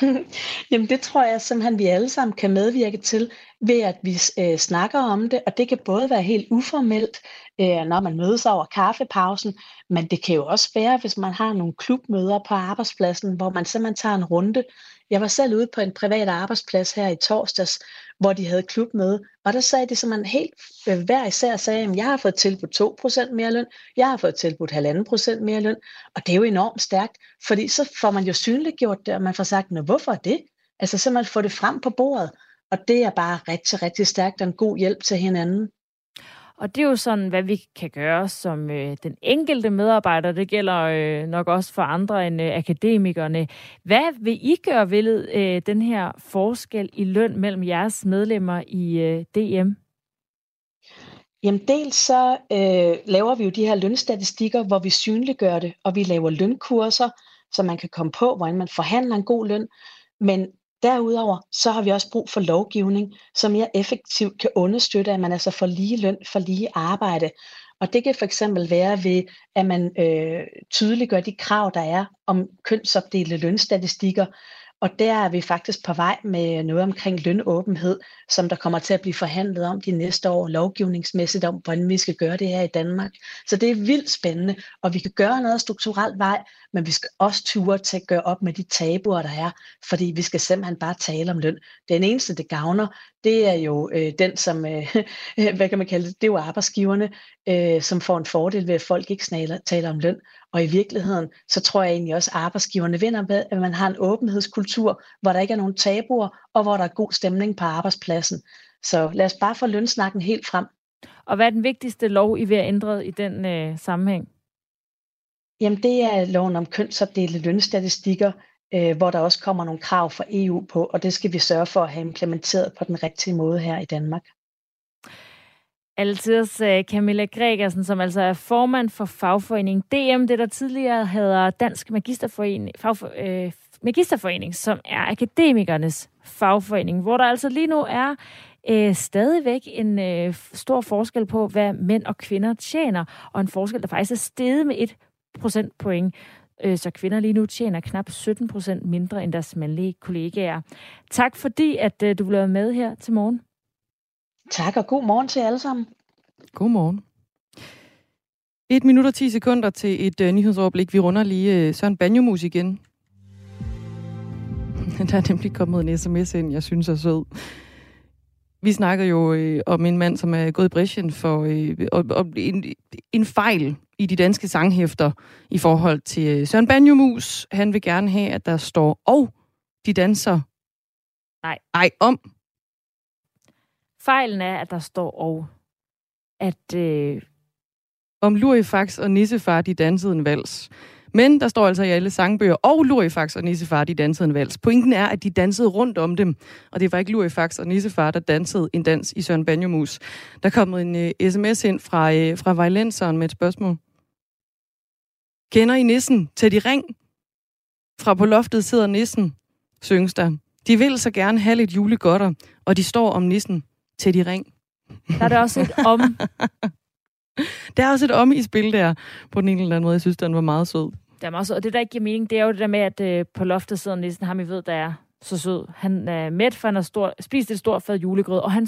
Jamen det tror jeg simpelthen, vi alle sammen kan medvirke til, ved at vi øh, snakker om det, og det kan både være helt uformelt, øh, når man mødes over kaffepausen, men det kan jo også være, hvis man har nogle klubmøder på arbejdspladsen, hvor man simpelthen tager en runde. Jeg var selv ude på en privat arbejdsplads her i torsdags, hvor de havde klubmøde, og der sagde de simpelthen helt øh, hver især, sagde, at jeg har fået tilbudt 2% mere løn, jeg har fået tilbudt 1,5% mere løn, og det er jo enormt stærkt, fordi så får man jo synliggjort det, og man får sagt, hvorfor er det? Altså simpelthen få det frem på bordet, og det er bare rigtig, rigtig stærkt og en god hjælp til hinanden. Og det er jo sådan, hvad vi kan gøre som øh, den enkelte medarbejder. Det gælder øh, nok også for andre end øh, akademikerne. Hvad vil I gøre ved øh, den her forskel i løn mellem jeres medlemmer i øh, DM? Jamen dels så øh, laver vi jo de her lønstatistikker, hvor vi synliggør det, og vi laver lønkurser, så man kan komme på, hvordan man forhandler en god løn. Men Derudover så har vi også brug for lovgivning, som mere effektivt kan understøtte, at man altså får lige løn for lige arbejde. Og det kan for eksempel være ved, at man øh, tydeliggør de krav, der er om kønsopdelte lønstatistikker, og der er vi faktisk på vej med noget omkring lønåbenhed, som der kommer til at blive forhandlet om de næste år lovgivningsmæssigt om, hvordan vi skal gøre det her i Danmark. Så det er vildt spændende, og vi kan gøre noget strukturelt vej, men vi skal også ture til at gøre op med de tabuer, der er, fordi vi skal simpelthen bare tale om løn. Den eneste, det gavner, det er jo øh, den, som, øh, hvad kan man kalde det, det er jo arbejdsgiverne, øh, som får en fordel ved, at folk ikke snaler, taler om løn. Og i virkeligheden, så tror jeg egentlig også, at arbejdsgiverne vinder med, at man har en åbenhedskultur, hvor der ikke er nogen tabuer, og hvor der er god stemning på arbejdspladsen. Så lad os bare få lønsnakken helt frem. Og hvad er den vigtigste lov, I vil have ændret i den øh, sammenhæng? Jamen, det er loven om kønsopdelte lønstatistikker, øh, hvor der også kommer nogle krav fra EU på, og det skal vi sørge for at have implementeret på den rigtige måde her i Danmark. Altiders øh, Camilla Gregersen, som altså er formand for fagforeningen DM, det der tidligere hedder Dansk Magisterforening, fagfor, øh, Magisterforening, som er akademikernes fagforening, hvor der altså lige nu er øh, stadigvæk en øh, stor forskel på, hvad mænd og kvinder tjener, og en forskel, der faktisk er steget med et procentpoint. Øh, så kvinder lige nu tjener knap 17 procent mindre end deres mandlige kollegaer. Tak fordi, at øh, du blev med her til morgen. Tak, og god morgen til alle sammen. God morgen. Et minut og 10 sekunder til et uh, nyhedsoverblik. Vi runder lige uh, Søren Banjomus igen. Der er nemlig kommet en sms ind, jeg synes er sød. Vi snakker jo øh, om en mand, som er gået i bræschen for øh, og, og en, en fejl i de danske sanghæfter i forhold til øh, Søren Banjomus. Han vil gerne have, at der står, og de danser Nej. Ej, om. Fejlen er, at der står og. At... Øh... Om Lurifax og Nissefar, de dansede en vals. Men der står altså i alle sangbøger, og Lurifax og Nissefar, de dansede en vals. Pointen er, at de dansede rundt om dem, og det var ikke Lurifax og Nissefar, der dansede en dans i Søren Banjomus. Der kom en øh, uh, sms ind fra, uh, fra Vejlenseren med et spørgsmål. Kender I nissen? Teddy Ring? Fra på loftet sidder nissen, synges der. De vil så gerne have lidt julegodter, og de står om nissen. Teddy Ring. Der er det også et om. der er også et om i spil der, på den ene eller anden måde. Jeg synes, den var meget sød. Det er meget sød. Og det, der ikke giver mening, det er jo det der med, at øh, på loftet sidder nissen, ham I ved, der er så sød. Han er mæt, for han har stor, spist et stort fad julegrød, og han